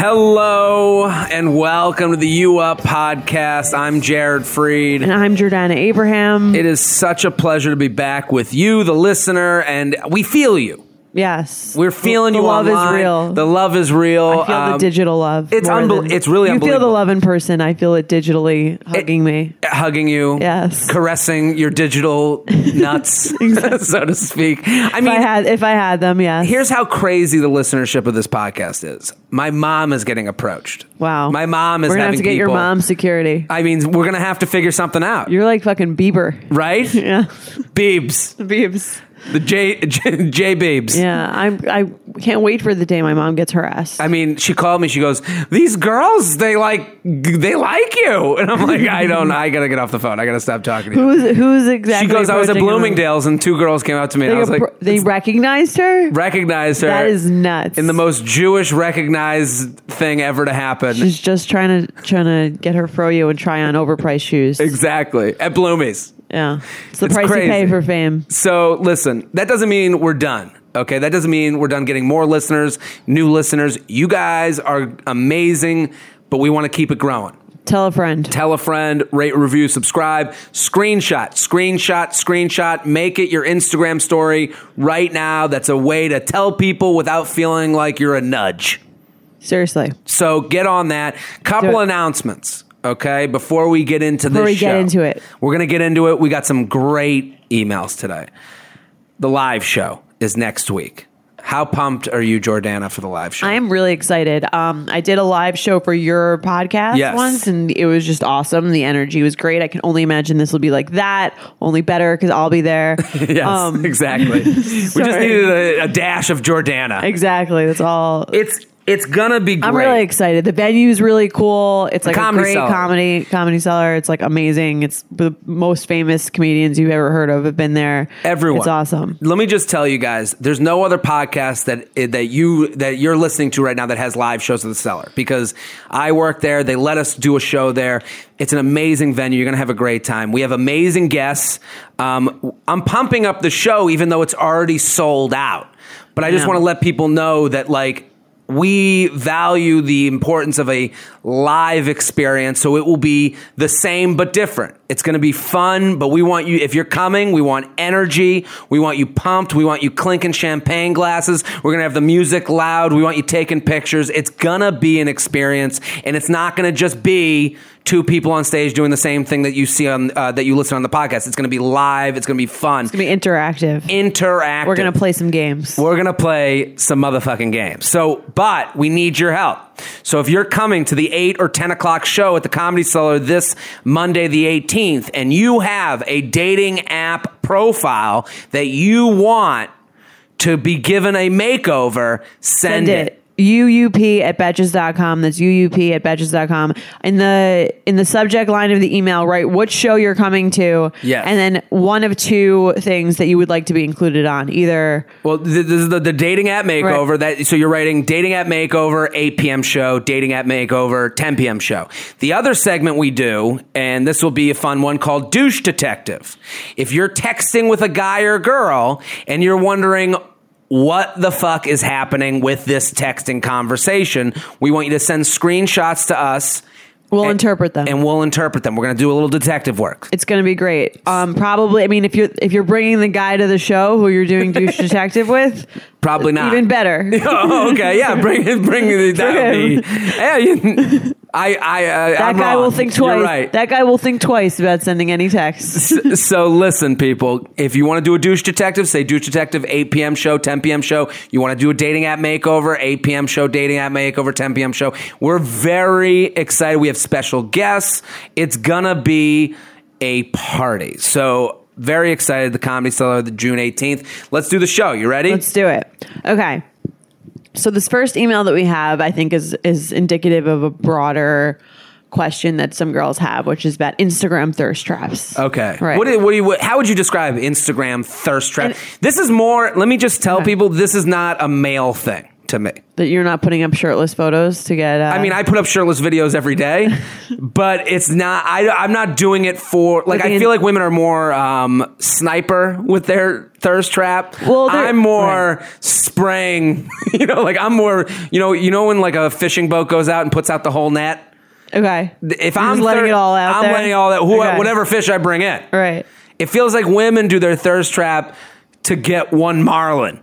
Hello and welcome to the U Up podcast. I'm Jared Freid. And I'm Jordana Abraham. It is such a pleasure to be back with you, the listener, and we feel you. Yes. We're feeling the you love online. is real. The love is real. I feel the Um, digital love. it's unbel- than- it's really You feel the love in person. I feel it digitally hugging me. Hugging you, Yes. caressing your digital nuts, so to speak. I If mean, I had if I had them, yes. Here's how crazy the listenership of this podcast is. My mom is getting approached. wow. My mom is We're gonna having have to get your people- mom security. I mean, we're gonna have to figure something out, You're like fucking Bieber. right? Yeah. Beebs, Biebs. The J J, J Beebs. Yeah. I'm I can't wait for the day my mom gets harassed. I mean, she called me. She goes, "These girls, they like, they like you," and I'm like, "I don't. I gotta get off the phone. I gotta stop talking to you." who's who's exactly she goes, "I was at? Bloomingdale's, and two girls came up to me, and I was like, appro- they recognized her? recognized her. That is nuts. in the most Jewish recognized thing ever to happen. She's just trying to trying to get her froyo and try on overpriced shoes. Exactly at Bloomies. Yeah. It's the It's price crazy. you pay for fame. So listen, that doesn't mean we're done. Okay, that doesn't mean we're done getting more listeners, new listeners. You guys are amazing, but we want to keep it growing. Tell a friend. Tell a friend, rate, review, subscribe, screenshot, screenshot, screenshot. Make it your Instagram story right now. That's a way to tell people without feeling like you're a nudge. Seriously. So get on that. Couple announcements, okay, before we get into Before this we get show. into it. We're going to get into it. We got some great emails today. The live show is next week. How pumped are you, Jordana, for the live show? I am really excited. Um, I did a live show for your podcast Yes. once, and it was just awesome. The energy was great. I can only imagine this will be like that, only better because I'll be there. yes, Um, exactly. we just needed a, a dash of Jordana. exactly. That's all. It's it's gonna be great. I'm really excited. The venue's really cool. It's like a Comedy great Cellar. comedy comedy cellar. It's like amazing. It's the most famous comedians you've ever heard of have been there. Everyone, It's awesome. Let me just tell you guys: there's no other podcast that that you that you're listening to right now that has live shows at the cellar because I work there. They let us do a show there. It's an amazing venue. You're gonna have a great time. We have amazing guests. Um, I'm pumping up the show even though it's already sold out. But I just Yeah. want to let people know that like we value the importance of a live experience so it will be the same but different. It's going to be fun but we want you if you're coming we want energy. We want you pumped. We want you clinking champagne glasses. We're going to have the music loud. We want you taking pictures. It's going to be an experience and it's not going to just be two people on stage doing the same thing that you see on uh, that you listen on the podcast it's going to be live it's going to be fun It's gonna be interactive. interactive We're gonna play some games. we're going to play some motherfucking games. So, but we need your help. So if you're coming to the 8 or 10 o'clock show at the Comedy Cellar this Monday, the 18th, and you have a dating app profile that you want to be given a makeover, send, Send it. it. UUP at betches.com. That's UUP at betches.com. In the in the subject line of the email, write what show you're coming to. Yes. And then one of two things that you would like to be included on. Either Well, this is the, the dating app makeover. That so you're writing dating app makeover 8 p.m. show, dating app makeover 10 p.m. show. The other segment we do, and this will be a fun one called douche detective. If you're texting with a guy or girl and you're wondering what the fuck is happening with this texting conversation, we want you to send screenshots to us. we'll and- interpret them. and we'll interpret them. We're going to do a little detective work. it's going to be great. Um, probably. I mean, if you're if you're bringing the guy to the show who you're doing douche detective with, Probably not. even better. oh, okay, yeah, bring bring. That would be. Yeah, you, I, I, uh, That I'm guy wrong. will think twice. right. That guy will think twice about sending any texts. S- so listen, people. If you want to do a douche detective, say douche detective 8 p.m. show, 10 p.m. show. You want to do a dating app makeover, 8 p.m. show, dating app makeover, 10 p.m. show. We're very excited. We have special guests. It's gonna be a party. So very excited. The comedy cellar, the June 18th. Let's do the show. You ready? Let's do it. Okay. So this first email that we have, I think, is is indicative of a broader question that some girls have, which is about Instagram thirst traps. Okay. Right. What do, what do you, what, how would you describe Instagram thirst trap? And- this is more, let me just tell Okay. people, this is not a male thing to me. that you're not putting up shirtless photos to get. Uh, I mean, I put up shirtless videos every day, but it's not. I, I'm not doing it for like. I feel like women are more um, sniper with their thirst trap. Well, I'm more spraying. You know, like I'm more. You know, you know when like a fishing boat goes out and puts out the whole net. okay. If You're I'm letting thir- it all out, I'm there? letting all that. Who, Okay. Whatever fish I bring in. Right. It feels like women do their thirst trap to get one marlin.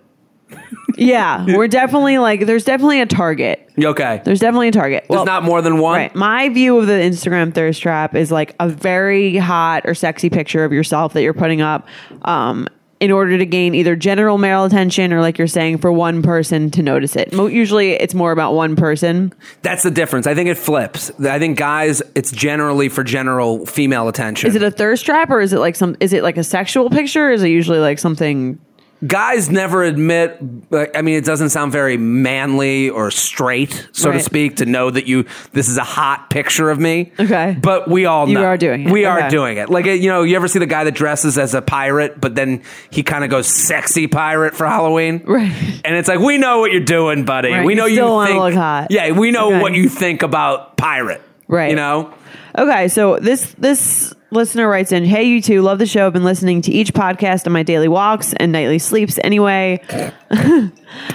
Yeah, we're definitely like. There's definitely a target. Okay. There's definitely a target. There's not more than one. Right. My view of the Instagram thirst trap is like a very hot or sexy picture of yourself that you're putting up um, in order to gain either general male attention or, like you're saying, for one person to notice it. Mo- Usually it's more about one person. That's the difference. I think it flips. I think guys, it's generally for general female attention. Is it a thirst trap or is it like some, is it like a sexual picture or is it usually like something? Guys never admit like, i mean it doesn't sound very manly or straight so to speak to know that you this is a hot picture of me Okay. but we all You know are doing it. we are doing it like you know you ever see the guy that dresses as a pirate but then he kind of goes sexy pirate for halloween Right. and it's like we know what you're doing buddy Right, we know you, still wanna think look hot. yeah we know Okay. what you think about pirate Right. you know Okay, so this this listener writes in, "Hey, you two, love the show. I've been listening to each podcast on my daily walks and nightly sleeps. Anyway, my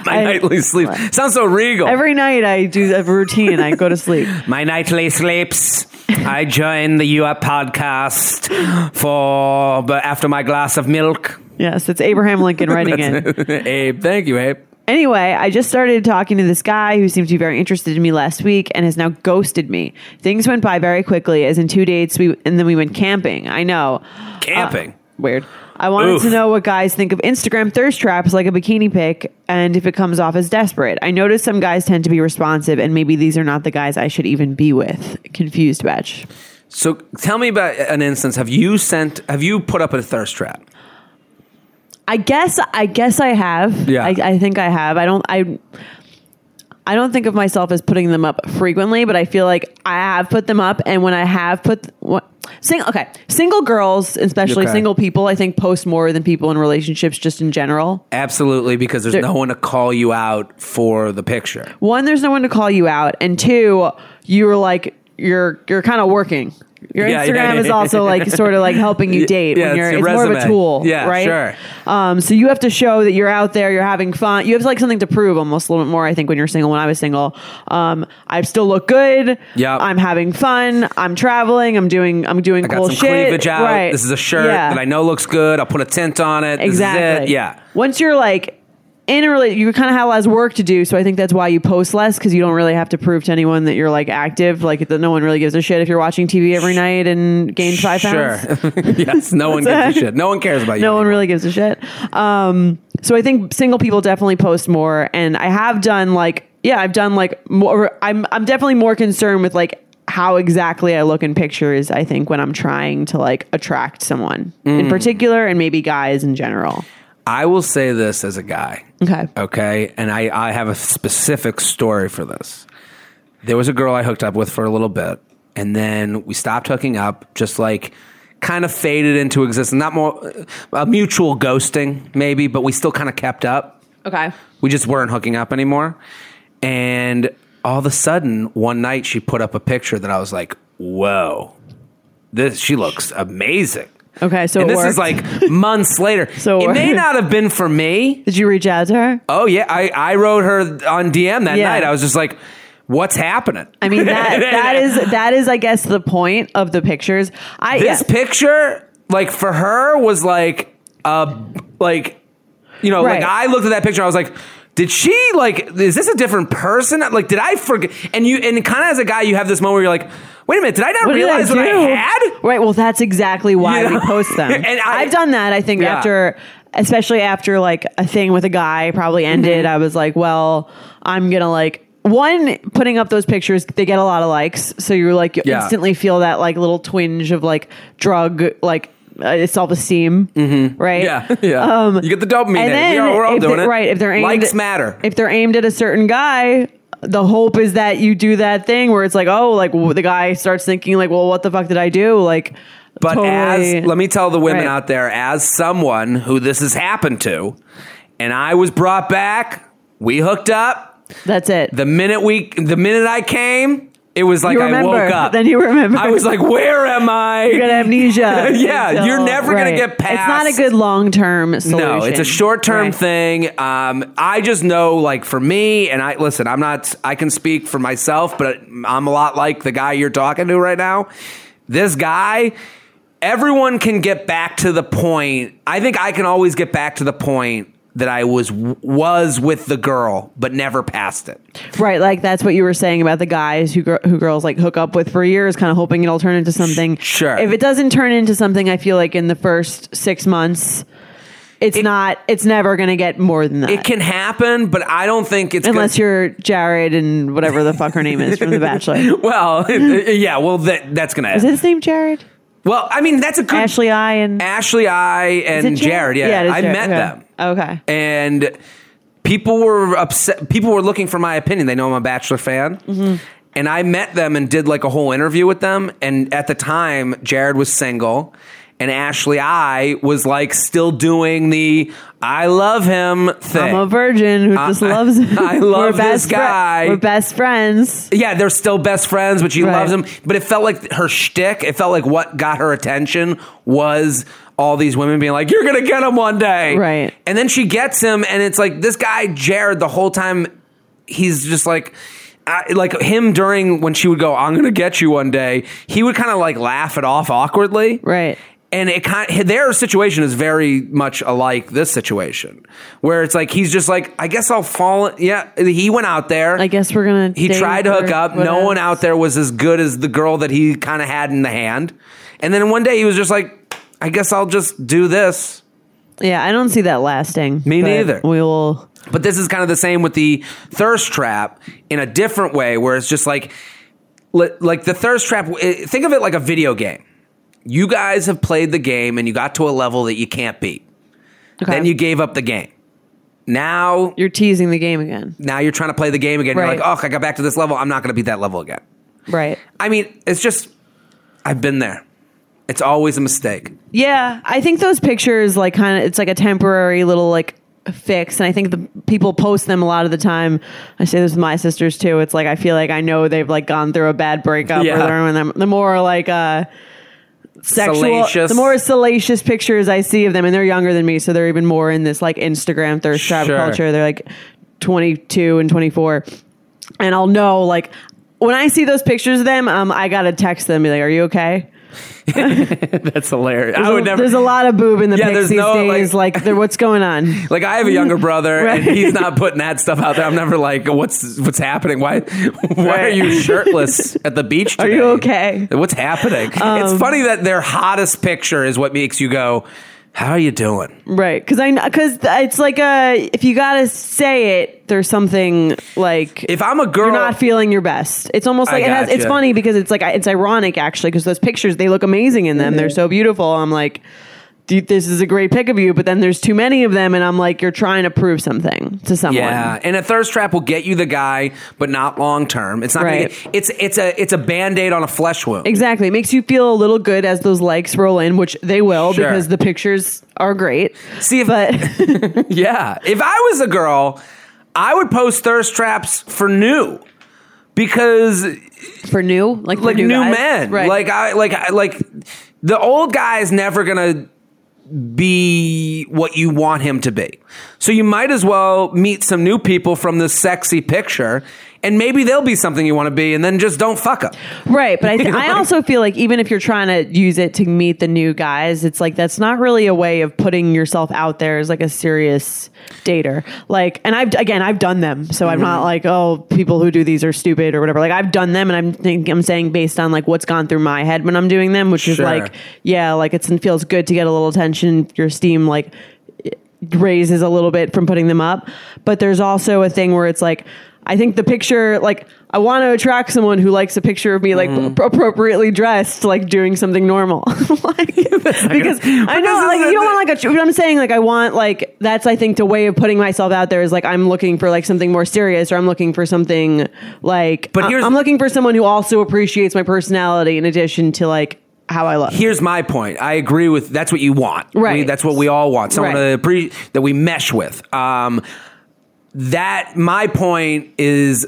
I- nightly sleep sounds so regal every night I do a routine. I go to sleep. My nightly sleeps. I join the U Up podcast for but after my glass of milk. Yes, it's Abraham Lincoln writing in. Abe, thank you, Abe. Anyway, I just started talking to this guy who seemed to be very interested in me last week and has now ghosted me. Things went by very quickly, as in two dates, we and then we went camping. I know. Camping. Uh, weird. I wanted Oof. to know what guys think of Instagram thirst traps like a bikini pic and if it comes off as desperate. I noticed some guys tend to be responsive and maybe these are not the guys I should even be with. Confused batch. So tell me about an instance. Have you sent? Have you put up a thirst trap? I guess I guess I have. Yeah. I, I think I have. I don't I I don't think of myself as putting them up frequently, but I feel like I have put them up and when I have put what sing okay, single girls, especially Okay. single people, I think post more than people in relationships just in general. Absolutely, because there's There- no one to call you out for the picture. One, there's no one to call you out, and two, you're like you're you're kind of working. Your Yeah, Instagram yeah, yeah. is also like sort of like helping you date Yeah, when you're it's it's, more of a tool, Yeah, right? sure. Um, so you have to show that you're out there, you're having fun. You have like something to prove almost a little bit more. I think when you're single. When I was single, um, I still look good. Yeah. I'm having fun. I'm traveling. I'm doing. I'm doing I got cool some shit. cleavage out. Right. This is a shirt Yeah. that I know looks good. I'll put a tint on it. This is Exactly. it. Yeah. Once you're like in a rela- you kind of have less work to do. So I think that's why you post less because you don't really have to prove to anyone that you're like active. Like that, no one really gives a shit if you're watching TV every night and gain five pounds. Sure. yes. No one gives a shit. No one cares about you. no one really gives a shit. Um, so I think single people definitely post more, and I have done like yeah, I've done like more. I'm I'm definitely more concerned with like how exactly I look in pictures. I think when I'm trying to like attract someone in Mm. particular, and maybe guys in general. I will say this as a guy. Okay. Okay. And I, I have a specific story for this. There was a girl I hooked up with for a little bit, and then we stopped hooking up, just like kind of faded into existence. Not more a mutual ghosting, maybe, but we still kind of kept up. Okay. We just weren't hooking up anymore. And all of a sudden, one night she put up a picture that I was like, whoa, this she looks amazing. Okay. So and this is like months later. So it it may not have been for me. Did you reach out to her? Oh yeah, I, I wrote her on DM that Yeah. night. I was just like, "What's happening?" I mean that that is that is I guess the point of the pictures. I this yeah. picture, like for her, was like, uh, like, you know, Right. like I looked at that picture. I was like, "Did she like? Is this a different person? Like, did I forget?" And you, and kind of as a guy, you have this moment where you're like, "Wait a minute, did I not What realize I what? I had?" Right. Well, that's exactly why You know? we post them. And I- I've done that. I think Yeah. after, especially after like a thing with a guy probably ended. Mm-hmm. I was like, well, I'm gonna like one putting up those pictures. They get a lot of likes, so you're like you Yeah. instantly feel that like little twinge of like drug like uh, self esteem, right? Yeah, yeah. you get the dopamine. Um, And then, we're all doing they- it. right? If they're aimed, likes matter. If they're aimed at a certain guy, the hope is that you do that thing where it's like, oh, like the guy starts thinking like, well, what the fuck did I do? Like, But totally- as let me tell the women Right. out there, as someone who this has happened to, and I was brought back, we hooked up. that's it. The minute we, the minute I came, it was like I woke up. Then you remember. I was like, "Where am I?" you got amnesia. Yeah, until- you're never gonna get past. It's not a good long term solution. No, it's a short term Right. thing. Um, I just know, like, for me, and I listen, I'm not, I can speak for myself, but I'm a lot like the guy you're talking to right now. This guy, everyone can get back to the point. I think I can always get back to the point that I was was with the girl, but never passed it. Right, like that's what you were saying about the guys who who girls like hook up with for years, kind of hoping it'll turn into something. Sure. If it doesn't turn into something, I feel like in the first six months, it's It- not. It's never going to get more than that. It can happen, but I don't think it's unless gonna, you're Jared and whatever the fuck her name is from The Bachelor. Well, yeah, well, that that's gonna. Is his name Jared? well, I mean, that's a good Ashley I and Ashley, I, and Jared. Yeah, it is I Jared. met Okay. them. Okay. and people were upset. People were looking for my opinion. They know I'm a Bachelor fan. Mm-hmm. And I met them and did like a whole interview with them. And at the time, Jared was single, and Ashley I was like still doing the "I love him" thing. I'm a virgin who just I- loves him. I We're love this best fri- guy. we're best friends. yeah, they're still best friends, but she Right. loves him. But it felt like her shtick. It felt like what got her attention was all these women being like, "You're gonna get him one day," Right. And then she gets him, and it's like this guy Jared. The whole time, he's just like. I, like him during when she would go, I'm gonna get you one day. He would kind of like laugh it off awkwardly, Right. and it kind their situation is very much alike this situation, where it's like he's just like, I guess I'll fall. Yeah, he went out there. I guess we're gonna. He tried to hook up. No whatever. one out there was as good as the girl that he kind of had in the hand. And then one day he was just like, I guess I'll just do this. Yeah, I don't see that lasting. Me neither. We will. But this is kind of the same with the thirst trap in a different way, where it's just like, like the thirst trap. Think of it like a video game. You guys have played the game and you got to a level that you can't beat. Okay. Then you gave up the game. Now, You're teasing the game again. now you're trying to play the game again. You're like, oh, I got back to this level. I'm not going to beat that level again. Right. I mean, it's just I've been there. It's always a mistake. Yeah, I think those pictures like kind of it's like a temporary little like fix and I think the people post them a lot of the time. I say this with my sisters too. It's like I feel like I know they've like gone through a bad breakup Yeah. or they're the more like uh sexual Salacious. the more salacious pictures I see of them and they're younger than me so they're even more in this like Instagram thirst trap Sure. culture. They're like 22 and 24 and I'll know like when I see those pictures of them, um, I gotta text them, be like, "Are you okay?" That's hilarious. There's I a- would never. There's a lot of boob in the Yeah, pics these no, like- days. Like, there- what's going on? like I have a younger brother, Right. and he's not putting that stuff out there. I'm never like, what's what's happening? Why why are you shirtless at the beach? Are you okay? Um, What's happening? it's funny that their hottest picture is what makes you go, "How are you doing?" Right? Because I because it's like a if you gotta say it, there's something like If I'm a girl, you're not feeling your best. It's almost like it has. It's funny because it's like it's ironic actually because those pictures they look amazing in them. Mm-hmm. They're so beautiful. I'm like. "Dude, This is a great pic of you, but then there's too many of them, and I'm like, you're trying to prove something to someone. Yeah, and a thirst trap will get you the guy, but not long term. It's not. Gonna Right. get, it's it's a it's a band aid on a flesh wound. Exactly. It makes you feel a little good as those likes roll in, which they will Sure. because the pictures are great. See if But Yeah. If I was a girl, I would post thirst traps for new. Because for new, like for like new, guys, men. right? Like I like I- like the old guy is never gonna be what you want him to be. So you might as well meet some new people from this sexy picture and maybe they'll be something you want to be and then just don't fuck up. right. But I, th- I also feel like even if you're trying to use it to meet the new guys, it's like that's not really a way of putting yourself out there as like a serious dater. Like, and I've again, I've done them, so I'm Mm-hmm. not like oh, people who do these are stupid or whatever. Like I've done them, and I'm think I'm saying based on like what's gone through my head when I'm doing them, which is like yeah, like it's, it feels good to get a little attention, your steam like raises a little bit from putting them up. But there's also a thing where it's like, I think the picture, like, I want to attract someone who likes a picture of me, like, Mm-hmm. ap- appropriately dressed, like doing something normal. like, because I know, like, you don't want like a. What I'm saying, like, I want like that's I think the way of putting myself out there is like I'm looking for like something more serious, or I'm looking for something like. But I- here's- I'm looking for someone who also appreciates my personality in addition to like how I look. Here's my point. I agree with that's what you want. Right. We- that's what we all want. Someone Right. to pre, that we mesh with. Um, that my point is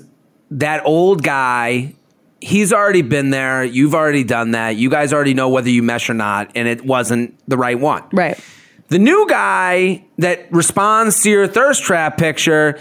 that old guy. He's already been there. You've already done that. You guys already know whether you mesh or not, and it wasn't the right one. Right. The new guy that responds to your thirst trap picture,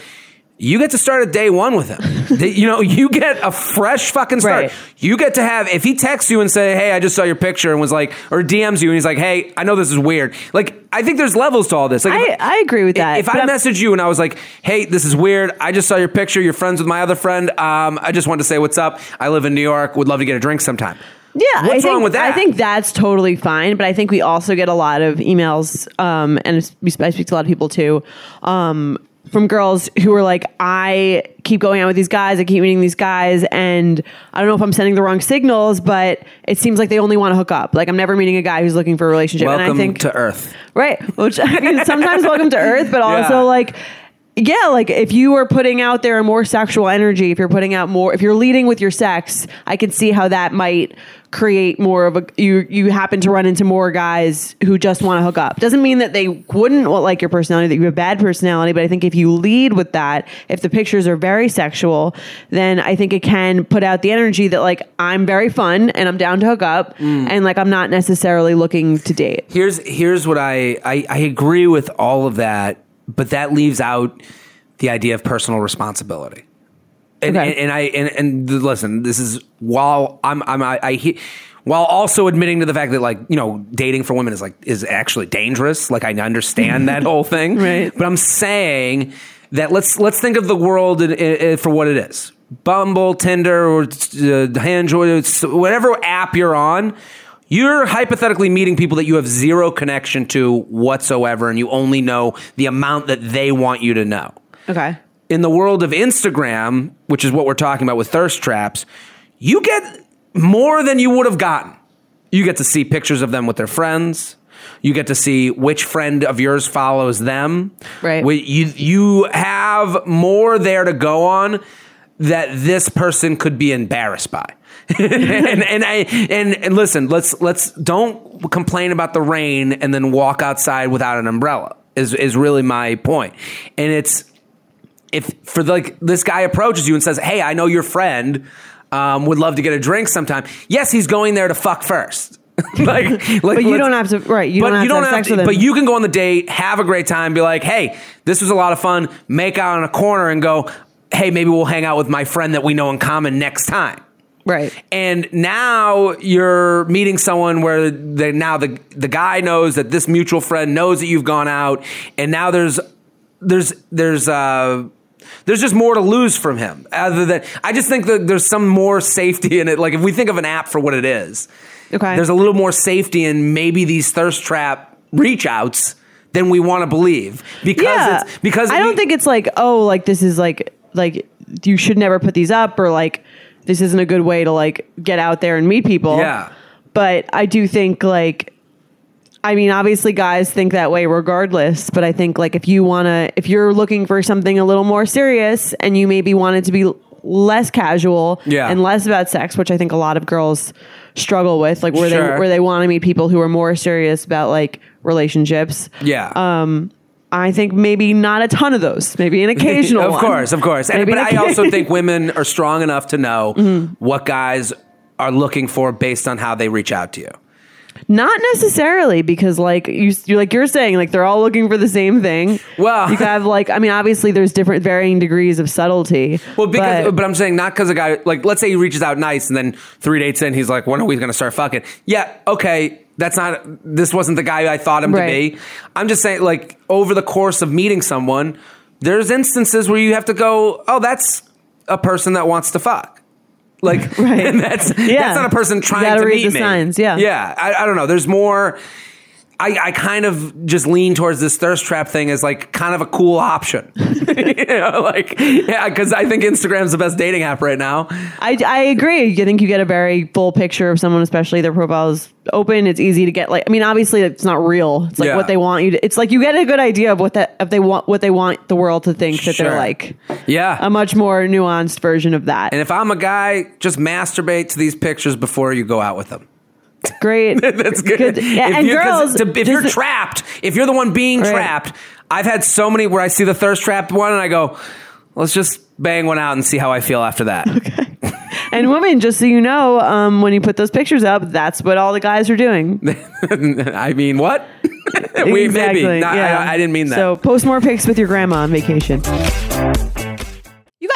you get to start at day one with him. You know, you get a fresh fucking start. Right. You get to have if he texts you and say, "Hey, I just saw your picture," and was like, or DMs you and he's like, "Hey, I know this is weird." Like, I think there's levels to all this. Like, I, if, I agree with that. if I I'm- message you and I was like, "Hey, this is weird. I just saw your picture. You're friends with my other friend. Um, I just wanted to say what's up. I live in New York. Would love to get a drink sometime." Yeah, What's I think, wrong with that? I think that's totally fine, but I think we also get a lot of emails, um, and I speak to a lot of people too, um, from girls who are like, I keep going out with these guys, I keep meeting these guys, and I don't know if I'm sending the wrong signals, but it seems like they only want to hook up. Like I'm never meeting a guy who's looking for a relationship, Welcome and I think to Earth. Right. Which I mean, sometimes welcome to Earth, but also Yeah. like, yeah, like if you are putting out there more sexual energy, if you're putting out more, if you're leading with your sex, I can see how that might create more of a you you happen to run into more guys who just want to hook up. Doesn't mean that they wouldn't like your personality that you have bad personality but i think if you lead with that if the pictures are very sexual then i think it can put out the energy that like i'm very fun and i'm down to hook up mm. and like i'm not necessarily looking to date. Here's here's what I, I I agree with all of that, but that leaves out the idea of personal responsibility. And, Okay. and, and I and, and listen, this is while I'm I'm I, I he, while also admitting to the fact that like you know dating for women is like is actually dangerous. Like I understand that whole thing, Right. But I'm saying that let's let's think of the world in, in, in- for what it is. Bumble, Tinder, or uh, Android, whatever app you're on, you're hypothetically meeting people that you have zero connection to whatsoever, and you only know the amount that they want you to know. okay In the world of Instagram, which is what we're talking about with thirst traps, you get more than you would have gotten. You get to see pictures of them with their friends. You get to see which friend of yours follows them. Right. We- You you have more there to go on that this person could be embarrassed by. and and I and, and listen, let's let's don't complain about the rain and then walk outside without an umbrella. Is is really my point. And it's if for like this guy approaches you and says, "Hey, I know your friend um, would love to get a drink sometime." Yes, he's going there to fuck first. like, like, But you don't have to- right, you but don't have you to don't have have sex to. But you can go on the date, have a great time, be like, "Hey, this was a lot of fun." Make out in a corner and go, "Hey, maybe we'll hang out with my friend that we know in common next time." Right And now you're meeting someone where they, now the the guy knows that this mutual friend knows that you've gone out, and now there's there's there's uh there's just more to lose from him. Other than I just think that there's some more safety in it. Like if we think of an app for what it is, Okay. there's a little more safety in maybe these thirst trap reach outs than we want to believe because yeah it's because i don't we- think it's like oh like this is like like you should never put these up or like this isn't a good way to like get out there and meet people Yeah. but i do think like i mean obviously guys think that way regardless but i think like if you want to if you're looking for something a little more serious and you maybe want it to be less casual Yeah. and less about sex which i think a lot of girls struggle with like where Sure. they where they want to meet people who are more serious about like relationships yeah. Um, I think maybe not a ton of those. Maybe an occasional. One. Of one. course, of course. And, but I also think women are strong enough to know Mm-hmm. what guys are looking for based on how they reach out to you. not necessarily because like you, you like you're saying like they're all looking for the same thing. Well- you have like I mean obviously there's different varying degrees of subtlety. Well, because but, but, I'm saying not because a guy like let's say he reaches out nice and then three dates in he's like, when are we going to start fucking? Yeah, okay, that's not. This wasn't the guy I thought him Right. to be. I'm just saying, like over the course of meeting someone, there's instances where you have to go, oh, that's a person that wants to fuck. Like, Right. that's Yeah. that's not a person trying to read meet the me. signs, yeah. yeah. I, I don't know. There's more. I, I kind of just lean towards this thirst trap thing as like kind of a cool option. you know, like yeah, because I think Instagram's the best dating app right now. I, I agree. I think you get a very full picture of someone, especially their profile is open. It's easy to get like. I mean, obviously, it's not real. It's like Yeah. what they want you to. It's like you get a good idea of what that if they want what they want the world to think that Sure. they're like. Yeah. A much more nuanced version of that. and if I'm a guy, just masturbate to these pictures before you go out with them. Great. That's good. Yeah, If and you- 'cause girls, to- if you're trapped, if you're the one being Right. trapped, I've had so many where I see the thirst trap one and I go, let's just bang one out and see how I feel after that. Okay. and women, just so you know, um, when you put those pictures up, that's what all the guys are doing. I mean, what? we maybe. No, I, I didn't mean that. So post more pics with your grandma on vacation.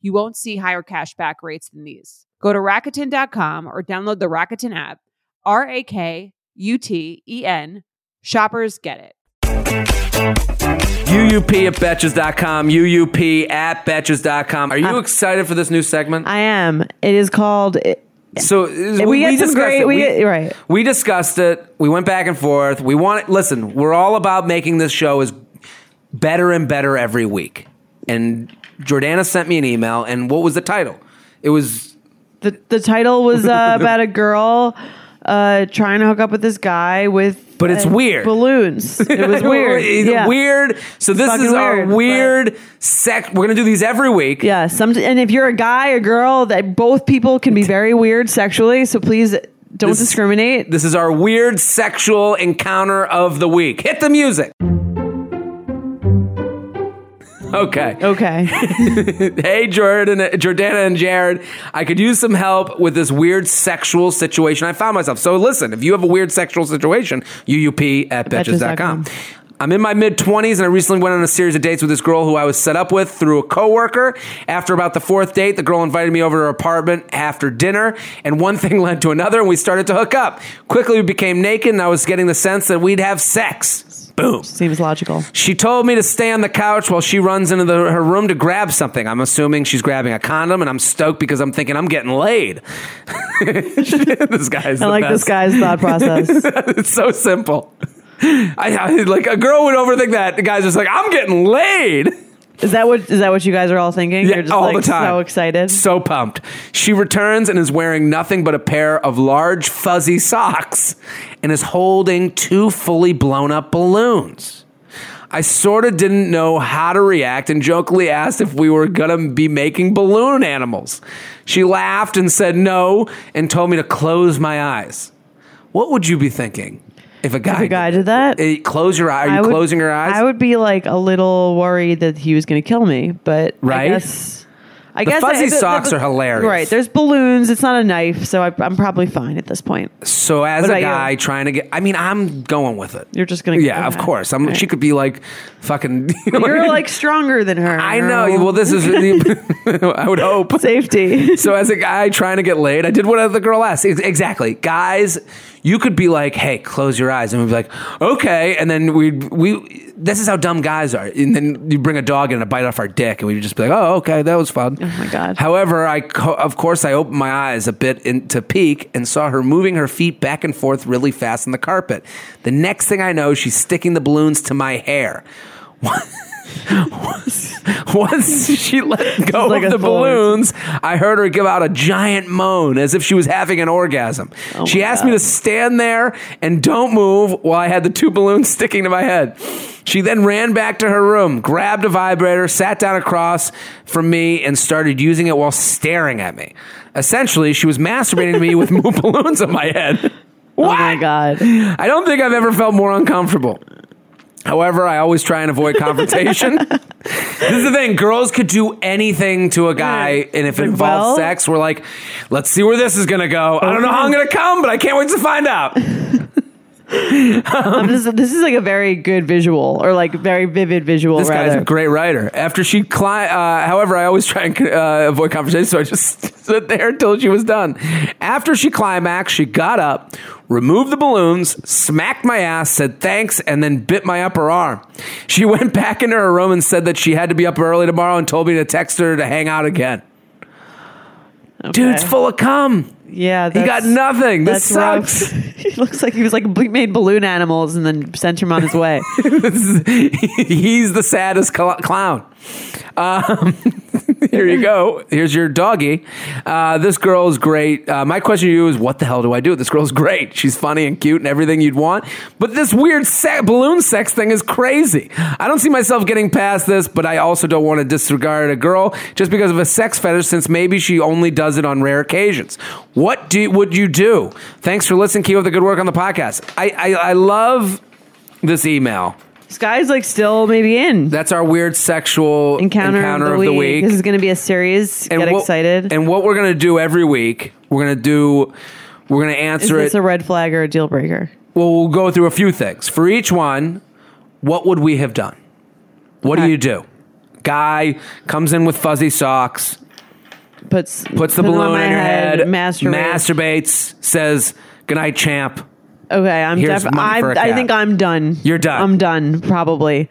You won't see higher cashback rates than these. Go to Rakuten.com or download the Rakuten app. R A K U T E N. Shoppers get it. UUP at Betches.com, UUP at Betches.com. Are you excited for this new segment? I am. It is called. It, So uh, we get some discussed great- it. we get- right. We discussed it. We went back and forth. We want listen. We're all about making this show is better and better every week. And Jordana sent me an email. And what was the title? It was the the title was uh, about a girl uh, trying to hook up with this guy with. But it's uh, weird. Balloons. It was weird. Yeah. weird. So this is our weird, weird sec. We're gonna do these every week. Yeah. Some and if you're a guy or girl, that both people can be very weird sexually. So please don't This- discriminate. This is our weird sexual encounter of the week. Hit the music. Okay. Okay. Hey, Jordan, Jordana, and Jared. I could use some help with this weird sexual situation I found myself. So, listen, if you have a weird sexual situation, UUP at Betches.com. I'm in my mid 20s and I recently went on a series of dates with this girl who I was set up with through a coworker. After about the fourth date, the girl invited me over to her apartment after dinner, and one thing led to another, and we started to hook up. Quickly, we became naked, and I was getting the sense that we'd have sex. Boom. Seems logical. She told me to stay on the couch while she runs into the, her room to grab something. I'm assuming she's grabbing a condom, and I'm stoked because I'm thinking I'm getting laid. this guy's I like best. this guy's thought process. it's so simple. I, I like a girl would overthink that. The guy's just like, I'm getting laid. Is that what is that what you guys are all thinking? Yeah, You're just all like the time. so excited. So pumped. She returns and is wearing nothing but a pair of large fuzzy socks and is holding two fully blown up balloons. I sort of didn't know how to react and jokingly asked if we were going to be making balloon animals. She laughed and said no and told me to close my eyes. What would you be thinking if a guy, If a guy did that? Eh, close your eyes. Are you would- closing your eyes? I would be like a little worried that he was going to kill me, but Right? I guess. I The guess fuzzy I- socks are hilarious. Right. There's balloons. It's not a knife, so I, I'm probably fine at this point. So as a you? guy trying to get, I mean, I'm going with it. You're just gonna. Yeah, of okay. course. I'm. Right. She could be like, fucking. you know, You're like stronger than her. I know. Well, this is. I would hope. safety. So as a guy trying to get laid, I did what the girl asked. Exactly, guys. You could be like, "Hey, close your eyes," and we'd be like, "Okay," and then we we. This is how dumb guys are. And then you bring a dog in and a bite off our dick, and we'd just be like, "Oh, okay, that was fun." Oh my God. However, I co- of course I opened my eyes a bit in, to peek and saw her moving her feet back and forth really fast on the carpet. The next thing I know, she's sticking the balloons to my hair. Once, once she let go like of the balloons, I heard her give out a giant moan as if she was having an orgasm. Oh she Oh my asked me to stand there and don't move while I had the two balloons sticking to my head. She then ran back to her room, grabbed a vibrator, sat down across from me, and started using it while staring at me. Essentially, she was masturbating to me with balloons on my head. Oh my god. I don't think I've ever felt more uncomfortable. However, I always try and avoid confrontation. this is the thing: girls could do anything to a guy, and if it Like, involves well- sex, we're like, "Let's see where this is going to go." I don't know how I'm going to come, but I can't wait to find out. Um, this, this is like a very good visual, or like very vivid visual. This guy's a great writer. After she cli- uh, however, I always try and uh, avoid conversation, so I just stood there until she was done. After she climaxed, she got up, removed the balloons, smacked my ass, said thanks, and then bit my upper arm. She went back into her room and said that she had to be up early tomorrow and told me to text her to hang out again. Dude's full of cum. Yeah, He got nothing. This sucks. he looks like he was like made balloon animals and then sent him on his way. Is- he's the saddest cl- clown. Um, here you go. Here's your doggy. Uh, this girl is great. Uh, my question to you is, what the hell do I do? This girl's great. She's funny and cute and everything you'd want. But this weird se- balloon sex thing is crazy. I don't see myself getting past this, but I also don't want to disregard a girl just because of a sex fetish, since maybe she only does it on rare occasions. What do would you do? Thanks for listening. Keep up the good work on the podcast. I, I, I love this email. this guy's like still maybe in That's our weird sexual encounter, encounter, of, the, week. This is going to be a series. Get what, excited. And what we're gonna do every week, we're gonna do, we're gonna is answer this it. a red flag or a deal breaker? well, we'll go through a few things for each one. What would we have done? What do you do? Guy comes in with fuzzy socks, Puts puts the balloon in your head, masturbates. masturbates, says "Good night, champ." Okay, I'm Here's def- money I'm, for a I cat. think I'm done. You're done. I'm done. Probably.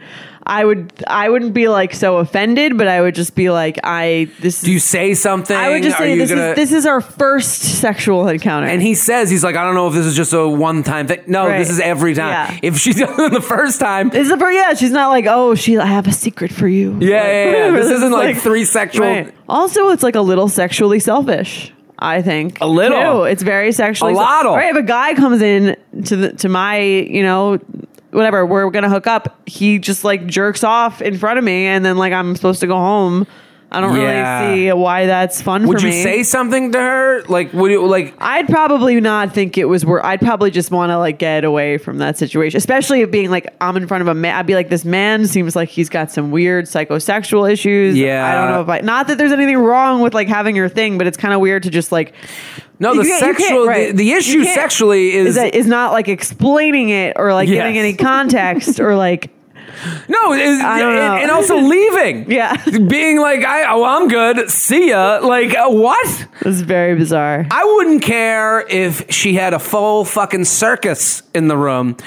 I would. I wouldn't be like so offended, but I would just be like, I. This. Do you say something? I would just Are say you this gonna- is this is our first sexual encounter. And he says he's like, I don't know if this is just a one time thing. No, Right. this is every time. Yeah. If she's it the first time, This is a, yeah, she's not like, oh, she. I have a secret for you. Yeah, yeah, yeah. This is isn't like three sexual- Also, it's like a little sexually selfish. I think A little? It's very sexually. A lottle. Right. If a guy comes in to the to my, you know, whatever, we're gonna hook up. He just like jerks off in front of me, and then like I'm supposed to go home. I don't Yeah. really see why that's fun would for you me. say something to her? Like, would you like? I'd probably not think it was worth. I'd probably just want to like get away from that situation, especially it being like I'm in front of a man. I'd be like, this man seems like he's got some weird psychosexual issues. Yeah. I don't know if I. Not that there's anything wrong with like having your thing, but it's kind of weird to just like. No, the can't- can't- sexual, right. the, the You issue can't- sexually is, Is that is not like explaining it or like Yes. giving any context or like no, is, I don't and, and also leaving. Yeah. being like, I, oh, I'm good. See ya. Like, uh, what? it's very bizarre. I wouldn't care if she had a full fucking circus in the room.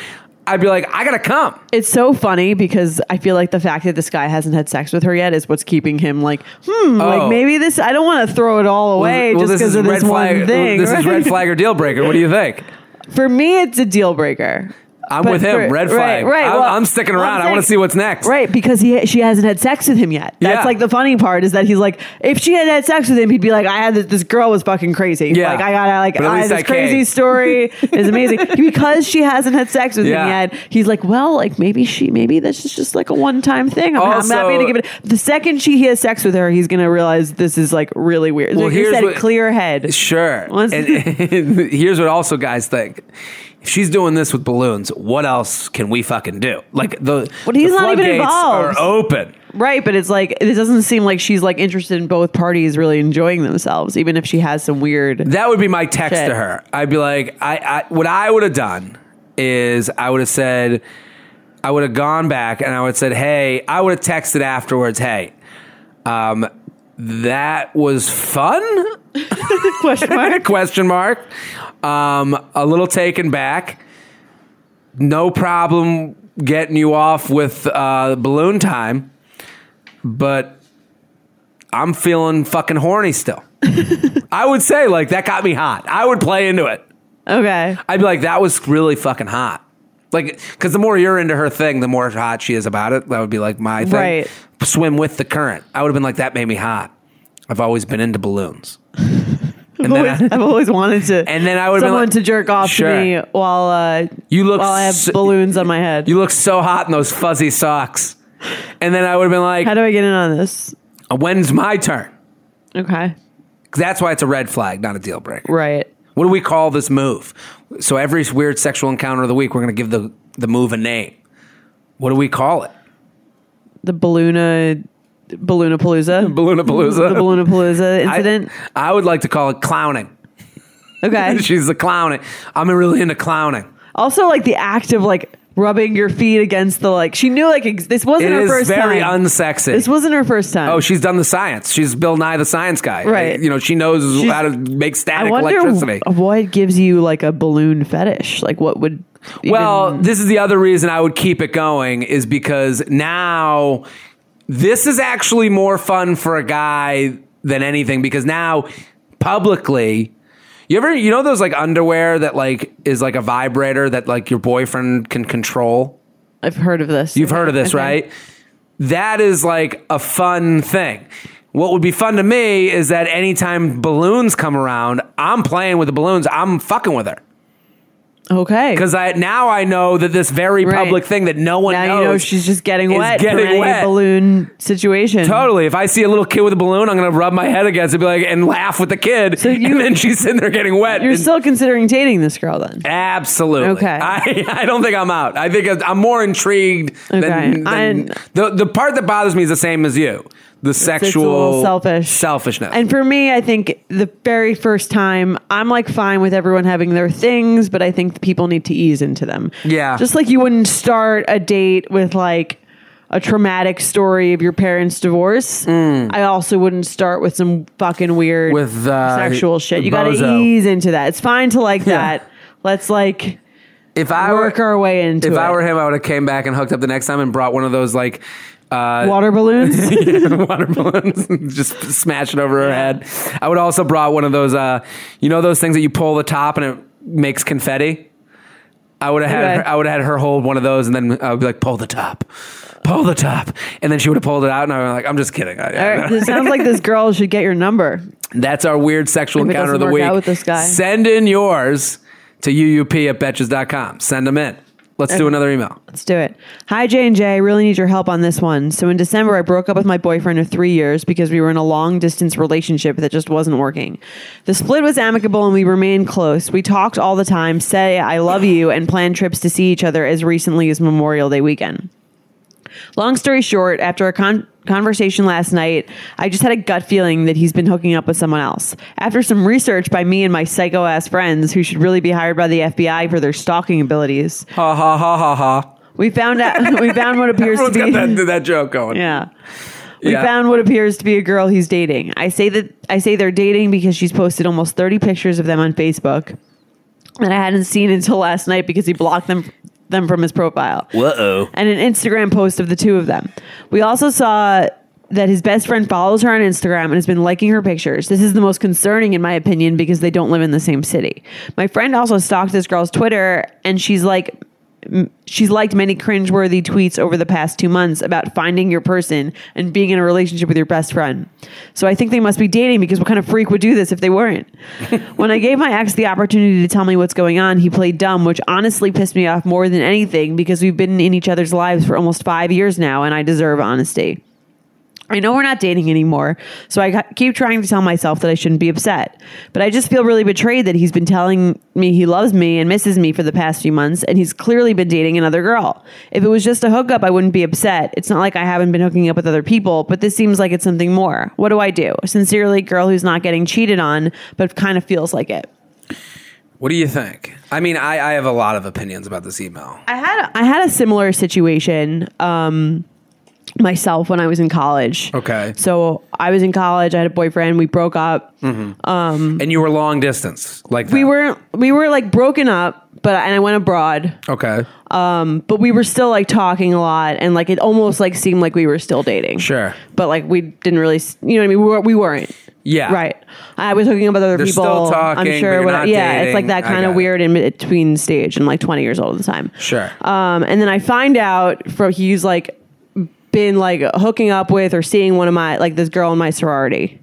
I'd be like, I gotta come. It's so funny because I feel like the fact that this guy hasn't had sex with her yet is what's keeping him like, hmm, Oh. like maybe this. I don't want to throw it all away Well, just because is of this flag. one thing. This is red flag or deal breaker. What do you think? For me, it's a deal breaker. I'm But with him. for- Red right, flag. right, I'm, well, I'm sticking well, I'm around. I want to see what's next. Right, because he she hasn't had sex with him yet. That's Yeah. like the funny part is that he's like, if she had had sex with him, he'd be like, I had this, this girl was fucking crazy. Yeah. like I got like I had I this crazy came. story is amazing because she hasn't had sex with Yeah. him yet. He's like, well, like maybe she maybe this is just like a one time thing. I'm, I'm happy to give it. The second she has sex with her, he's gonna realize this is like really weird. Well, like here's said, what- clear head. Sure. Once- And, here's what also guys think. If she's doing this with balloons, what else can we fucking do? Like the, But he's the not even floodgates involved. are open. Right, but it's like it doesn't seem like she's like interested in both parties really enjoying themselves, even if she has some weird. That would be my text Shit. to her. I'd be like, I, I what I would have done is I would have said, I would have gone back and I would have said, hey, I would have texted afterwards, hey, um, that was fun? Question mark. Question mark. Um, a little taken back. No problem getting you off with uh, balloon time, but I'm feeling fucking horny still. I would say like that got me hot. I would play into it. Okay. I'd be like, that was really fucking hot. Like, because the more you're into her thing, the more hot she is about it. That would be like my thing. Right. Swim with the current. I would have been like, that made me hot. I've always been into balloons. I've always, I've always wanted to. And then I been someone like- to jerk off Sure. to me while uh, You look while I have so- balloons on my head. You look so hot in those fuzzy socks. And then I would have been like, How do I get in on this? when's my turn? Okay. that's why it's a red flag, not a deal breaker. Right. What do we call this move? So every weird sexual encounter of the week, we're going to give the, the move a name. What do we call it? The balloona, balloonapalooza, Balloonapalooza. the balloonapalooza I- incident. I, would like to call it clowning. okay. She's the clowning. I'm really into clowning. also, like the act of like rubbing your feet against the like. She knew like ex- this wasn't It her is first very time. unsexy. this wasn't her first time. oh, she's done the science. She's Bill Nye the science guy. Right. You know, she knows She's- how to make I static wonder electricity. what gives you like a balloon fetish. Like what would? Well, this is the other reason I would keep it going is because now this is actually more fun for a guy than anything because now publicly you ever you know those like underwear that like is like a vibrator that like your boyfriend can control? I've heard of this. You've heard of this, Okay. right? That is like a fun thing. What would be fun to me is that anytime balloons come around, I'm playing with the balloons. I'm fucking with her. Okay. Because I now I know that this very Right. public thing that no one now knows. you know she's just getting wet getting wet. balloon situation. Totally. If I see a little kid with a balloon, I'm gonna rub my head against it, be like, and laugh with the kid. So you- and then she's sitting there getting wet. You're And- still considering dating this girl then? absolutely Okay. I, I don't think I'm out. I think I'm more intrigued Okay. than, than the the part that bothers me is the same as you. The sexual selfish. selfishness. And for me, I think the very first time, I'm like fine with everyone having their things, but I think people need to ease into them. Yeah. Just like you wouldn't start a date with like a traumatic story of your parents' divorce. I also wouldn't start with some fucking weird Mm. With, uh, sexual shit. You got to ease into that. It's fine to like Yeah. that. Let's like if I work were our way into if it. I were him, I would have came back and hooked up the next time and brought one of those like uh, water balloons. water balloons, just smash it over her head. I would also brought one of those, uh, you know, those things that you pull the top and it makes confetti. I would have had her, I would have had her hold one of those, and then I would be like, "Pull the top, pull the top," and then she would have pulled it out, and I was like, "I'm just kidding." I- right, it sounds like this girl should get your number. That's our weird sexual encounter of the week. with this guy. Send in yours to uup at betches.com. Send them in. Let's do another email. Let's do it. Hi J and J, I really need your help on this one. So in December, I broke up with my boyfriend of three years because we were in a long distance relationship that just wasn't working. The split was amicable and we remained close. We talked all the time, say I love you, and planned trips to see each other as recently as Memorial Day weekend. Long story short, after a con- conversation last night, I just had a gut feeling that he's been hooking up with someone else. After some research by me and my psycho ass friends, who should really be hired by the FBI for their stalking abilities, Ha ha ha ha ha. we found out we found what appears to be that, that joke going. yeah. We Yeah. found what appears to be a girl he's dating. I say that I say they're dating because she's posted almost 30 pictures of them on Facebook that I hadn't seen until last night because he blocked them them from his profile. Whoa. And an Instagram post of the two of them. We also saw that his best friend follows her on Instagram and has been liking her pictures. This is the most concerning in my opinion because they don't live in the same city. My friend also stalked this girl's Twitter and she's like she's liked many cringeworthy tweets over the past two months about finding your person and being in a relationship with your best friend. So I think they must be dating because what kind of freak would do this if they weren't? when I gave my ex the opportunity to tell me what's going on, he played dumb, which honestly pissed me off more than anything because we've been in each other's lives for almost five years now, and I deserve honesty. I know we're not dating anymore, so I keep trying to tell myself that I shouldn't be upset. But I just feel really betrayed that he's been telling me he loves me and misses me for the past few months, and he's clearly been dating another girl. If it was just a hookup, I wouldn't be upset. It's not like I haven't been hooking up with other people, but this seems like it's something more. What do I do? Sincerely, girl who's not getting cheated on, but kind of feels like it. What do you think? I mean, I, I have a lot of opinions about this email. I had a, I had a similar situation um, myself when I was in college. Okay. So I was in college. I had a boyfriend. We broke up. Mm-hmm. Um, and you were long distance, like We that. were we were like broken up, but and I went abroad. okay. Um, but we were still like talking a lot, and like it almost like seemed like we were still dating. Sure. But like we didn't really, you know what I mean? We, were, we weren't. Yeah. Right. I was hooking up with other They're people. still talking, I'm sure. you're what- not yeah, it's like that kind of weird in between stage. I'm like 20 years old at the time. Sure. Um, and then I find out from he's like been like hooking up with or seeing one of my like this girl in my sorority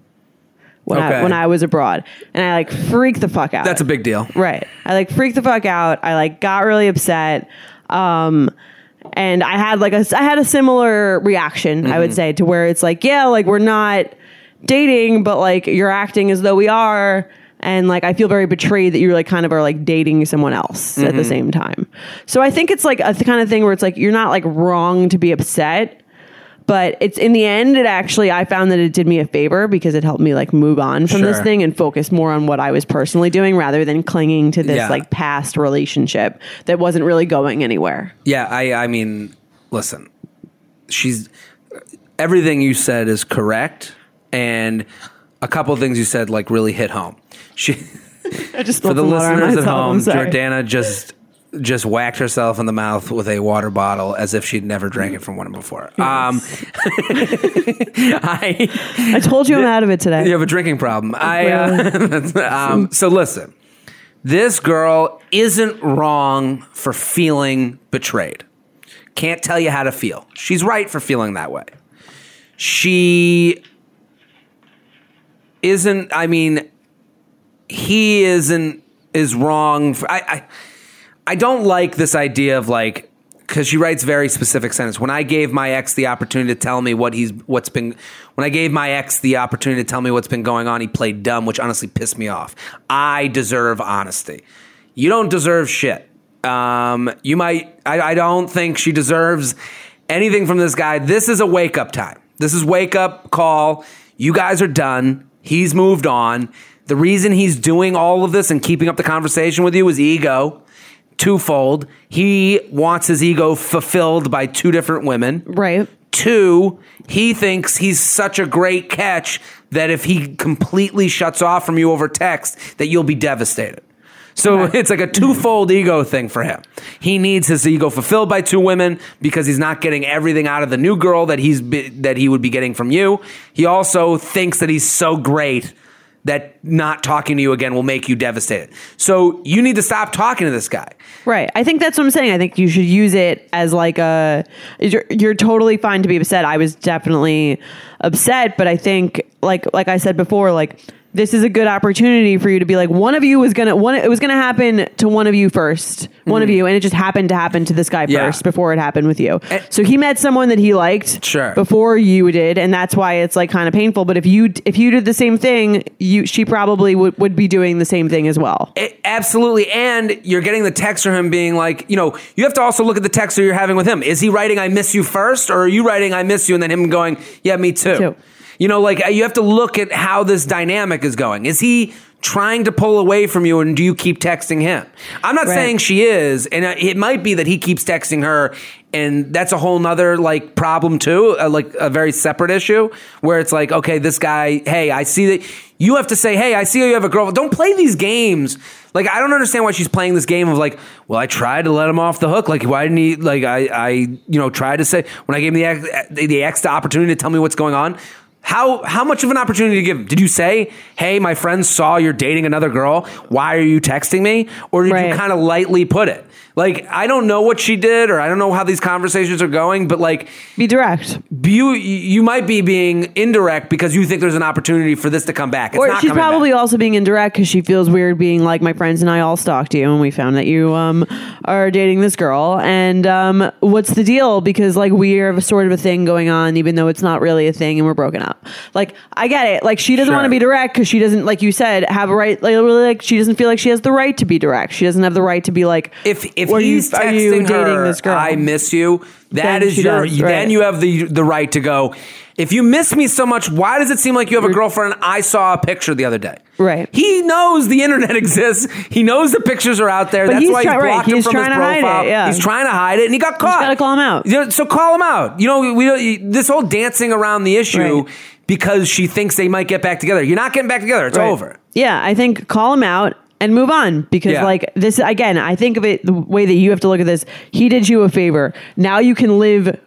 when Okay. I when I was abroad, and I like freaked the fuck out. That's a big deal. right. I like freaked the fuck out. I like got really upset. Um, and I had like a I had a similar reaction. I Mm-hmm. would say to where it's like yeah, like we're not dating, but like you're acting as though we are. And like I feel very betrayed that you like kind of are like dating someone else at Mm-hmm. the same time. So I think it's like a th- kind of thing where it's like you're not like wrong to be upset, but it's in the end it actually I found that it did me a favor because it helped me like move on from this thing and focus more on what I was personally doing rather than clinging to this Yeah. like past relationship that wasn't really going anywhere. Yeah, I I mean, listen. She's everything you said is correct and a couple of things you said like really hit home. She I just for the listeners at home. Jordana just just whacked herself in the mouth with a water bottle as if she'd never drank it from one before. Um, I I told you I'm out of it today. you have a drinking problem. I uh, um, so listen. This girl isn't wrong for feeling betrayed. Can't tell you how to feel. She's right for feeling that way. She isn't. I mean, he isn't is wrong. For, I, I I don't like this idea of like because she writes very specific sentence. When I gave my ex the opportunity to tell me what he's what's been when I gave my ex the opportunity to tell me what's been going on, he played dumb, which honestly pissed me off. I deserve honesty. You don't deserve shit. Um, you might. I, I don't think she deserves anything from this guy. This is a wake up time. This is wake up call. You guys are done. He's moved on. The reason he's doing all of this and keeping up the conversation with you is ego twofold. He wants his ego fulfilled by two different women. Right. Two, he thinks he's such a great catch that if he completely shuts off from you over text, that you'll be devastated. So it's like a twofold ego thing for him. He needs his ego fulfilled by two women because he's not getting everything out of the new girl that he's be, that he would be getting from you. He also thinks that he's so great that not talking to you again will make you devastated. So you need to stop talking to this guy. Right. I think that's what I'm saying. I think you should use it as like a you're, you're totally fine to be upset. I was definitely upset, but I think like like I said before like this is a good opportunity for you to be like one of you was to one it was to happen to one of you first. One of you and it just happened to happen to this guy Mm-hmm. Yeah. first before it happened with you. Eh. so he met someone that he liked Sure. before you did and that's why it's like kind of painful, but if you if you did the same thing, you she probably would would be doing the same thing as well. It- absolutely. And you're getting the text from him being like, you know, you have to also look at the text that you're having with him. Is he writing, I miss you first? Or are you writing, I miss you? And then him going, yeah, me too. Too. You know, like you have to look at how this dynamic is going. Is he trying to pull away from you and do you keep texting him? I'm not Right. saying she is. And it might be that he keeps texting her. And that's a whole nother like problem too, uh, like a very separate issue where it's like, okay, this guy, hey, I see that you have to say, hey, I see you have a girlfriend Don't play these games. Like, I don't understand why she's playing this game of like, well, I tried to let him off the hook. Like, why didn't he? Like, I, I, you know, tried to say when I gave him the ex, the ex the opportunity to tell me what's going on. How how much of an opportunity to give? Did you say, "Hey, my friend saw you're dating another girl. Why are you texting me?" Or did you kind of lightly put it? Like I don't know what she did, or I don't know how these conversations are going, but like Be direct. you you might be being indirect because you think there's an opportunity for this to come back. It's or she's probably back. also being indirect because she feels weird being like my friends and I all stalked you and we found that you um are dating this girl and um what's the deal because like we have a sort of a thing going on even though it's not really a thing and we're broken up like I get it like she doesn't Sure. want to be direct because she doesn't like you said have a right like really like she doesn't feel like she has the right to be direct she doesn't have the right to be like if if "Were he's you, texting you dating her, this girl I miss you. That Then is your. does, Then you have the the right to go. If you miss me so much, why does it seem like you have a girlfriend? I saw a picture the other day. Right. He knows the internet exists. He knows the pictures are out there. But That's he's why try- he right, blocked him he's from trying his to hide it, profile. yeah. He's trying to hide it, and he got caught. gotta call him out. You know, so call him out. You know, we this whole dancing around the issue Right. because she thinks they might get back together. You're not getting back together. It's Right. over. Yeah, I think call him out and move on because Yeah. like this again, I think of it the way that you have to look at this. He did you a favor. Now you can live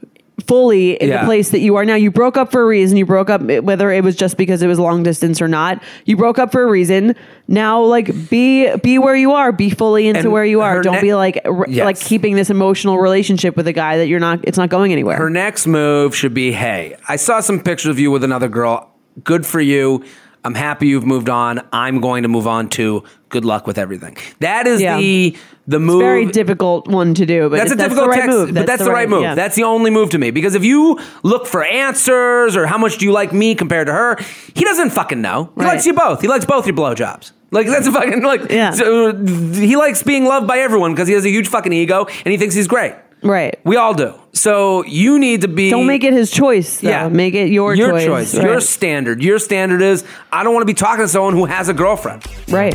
fully in Yeah. the place that you are now. You broke up for a reason. You broke up whether it was just because it was long distance or not. You broke up for a reason. Now like be be where you are. Be fully into And where you are. Don't ne- be like r- Yes. like keeping this emotional relationship with a guy that you're not it's not going anywhere. Her next move should be, hey, I saw some pictures of you with another girl. Good for you. I'm happy you've moved on. I'm going to move on too. Good luck with everything. That is Yeah. the the move. It's very difficult one to do, but that's a that's difficult the right text, move. but that's the right, move. yeah. That's the only move to me because if you look for answers or how much do you like me compared to her, he doesn't fucking know. He Right. likes you both. He likes both your blowjobs. Like that's a fucking like. Yeah. so, he likes being loved by everyone because he has a huge fucking ego and he thinks he's great. Right. We all do. So you need to be. Don't make it his choice. Though. Yeah, make it your, your choice. Your Right. standard. Your standard is I don't want to be talking to someone who has a girlfriend. right.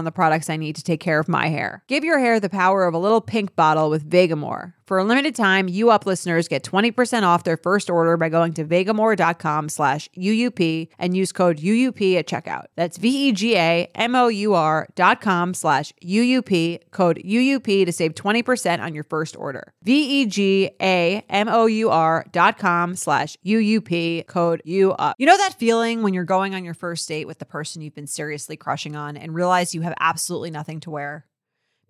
the products I need to take care of my hair. Give your hair the power of a little pink bottle with Vegamour. For a limited time, U Up listeners get 20% off their first order by going to vegamour.com slash UUP and use code UUP at checkout. That's V-E-G-A-M-O-U-R dot com slash UUP, code UUP to save 20% on your first order. V-E-G-A-M-O-U-R dot com slash UUP, code UUP. You know that feeling when you're going on your first date with the person you've been seriously crushing on and realize you have absolutely nothing to wear?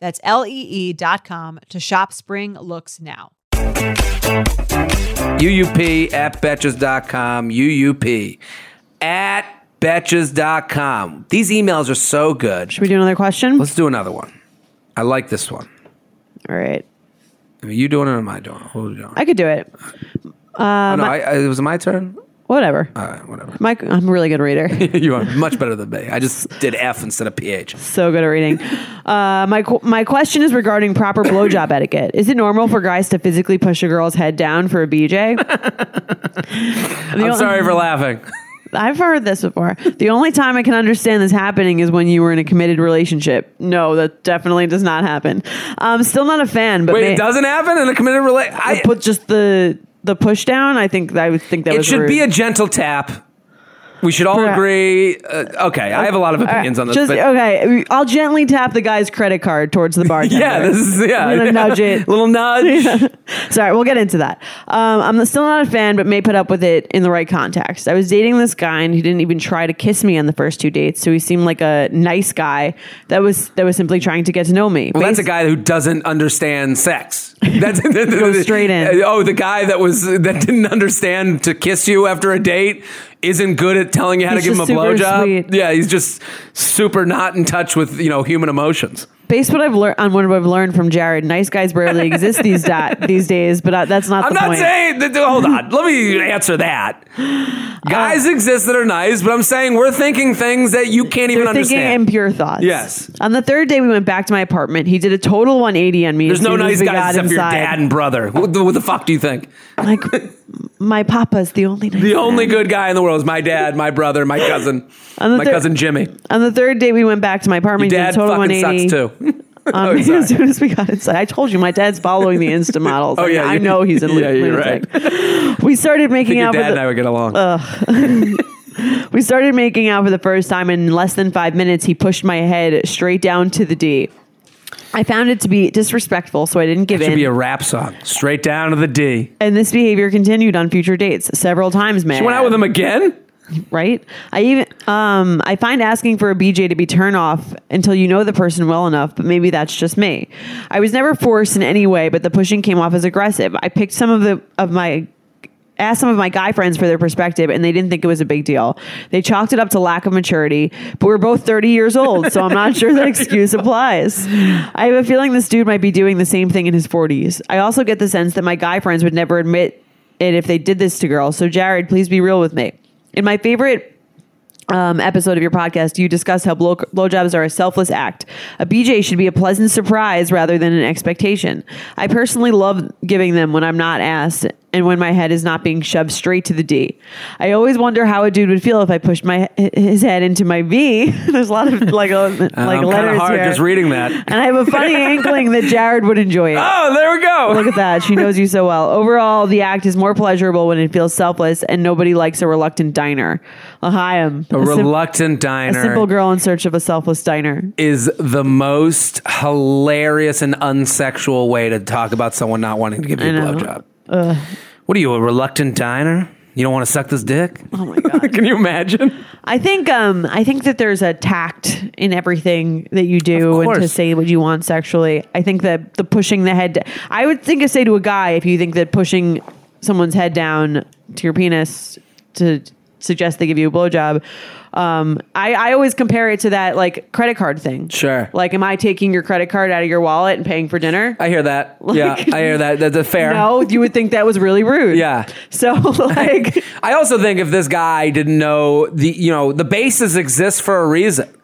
That's lee.com to shop spring looks now. UUP at Betches.com. UUP at Betches.com. These emails are so good. Should we do another question? Let's do another one. I like this one. All right. Are you doing it or am I doing it? What are we doing? I could do it. oh, no, um, I, I, it was my turn? Whatever. All right, whatever. My, I'm a really good reader. you are much better than me. I just did F instead of PH. so good at reading. Uh, my qu- my question is regarding proper blowjob etiquette. Is it normal for guys to physically push a girl's head down for a BJ? I'm sorry for laughing. I've heard this before. The only time I can understand this happening is when you were in a committed relationship. No, that definitely does not happen. I'm still not a fan, but Wait, may- it doesn't happen in a committed relationship. I put just the the push down. I think I would think that It was should rude. be a gentle tap. We should all Perhaps. agree. Uh, okay, I have a lot of opinions on this. Just okay. I'll gently tap the guy's credit card towards the bartender. yeah, this is yeah. I'm nudge it. Little nudge. Sorry, we'll get into that. Um, I'm still not a fan, but may put up with it in the right context. I was dating this guy, and he didn't even try to kiss me on the first two dates. So he seemed like a nice guy that was that was simply trying to get to know me. Well, that's a guy who doesn't understand sex. That's Go straight in. Oh, the guy that was that didn't understand to kiss you after a date isn't good at telling you how He's to give him a blowjob. Yeah, he's just super not in touch with you know human emotions. Based what I've learned on what I've learned from Jared, nice guys barely exist these da- these days. But uh, that's not I'm the not point. saying that. Hold on, let me answer that. Guys exist that are nice, but I'm saying we're thinking things that you can't even They're thinking understand. impure thoughts. Yes. On the third day, we went back to my apartment. He did a total 180 on me. There's no nice guys except for your dad and brother. What the, what the fuck do you think? Like, my papa's the only nice The only man. good guy in the world is my dad, my brother, my cousin, On the my thir- cousin Jimmy. On the third day, we went back to my apartment. Your dad total fucking 180 sucks too. on um, Oh, as soon as we got inside. I told you, my dad's following the Insta models. Oh, yeah, I know he's in yeah, lunatic. We started making your out. dad for and the- I would get along. We started making out for the first time in less than five minutes. He pushed my head straight down to the D. I found it to be disrespectful, so I didn't give it Should in. be a rap song. Straight down to the D. and this behavior continued on future dates several times. Man, She went out with him again? right? I even um I find asking for a BJ to be turn off until you know the person well enough, but maybe that's just me. I was never forced in any way, but the pushing came off as aggressive. I picked some of the of my asked some of my guy friends for their perspective and they didn't think it was a big deal. They chalked it up to lack of maturity, but we're both 30 years old, so I'm not sure that excuse applies. I have a feeling this dude might be doing the same thing in his 40s. I also get the sense that my guy friends would never admit it if they did this to girls. So Jared, please be real with me. In my favorite um, episode of your podcast, you discussed how blow, blowjobs are a selfless act. A BJ should be a pleasant surprise rather than an expectation. I personally love giving them when I'm not asked and when my head is not being shoved straight to the D. I always wonder how a dude would feel if I pushed my his head into my V. There's a lot of like uh, like I'm kind letters of hard here. just reading that. and I have a funny inkling that Jared would enjoy it. Oh, there we go. Look at that. She knows you so well. Overall, the act is more pleasurable when it feels selfless, and nobody likes a reluctant diner. L'chaim. a sim- reluctant a diner a simple girl in search of a selfless diner. is the most hilarious and unsexual way to talk about someone not wanting to give you a know. Blowjob. What are you, a reluctant diner? You don't want to suck this dick? Oh my god. Can you imagine? I think um I think that there's a tact in everything that you do Of and to course. say what you want sexually. I think that the pushing the head I would think to say to a guy if you think that pushing someone's head down to your penis to suggest they give you a blowjob. Um, I, I always compare it to that like credit card thing. Sure. Like, am I taking your credit card out of your wallet and paying for dinner? I hear that. Like, yeah, I hear that. That's a fair. no, you would think that was really rude. Yeah. So like, I also think if this guy didn't know the, you know, the bases exist for a reason.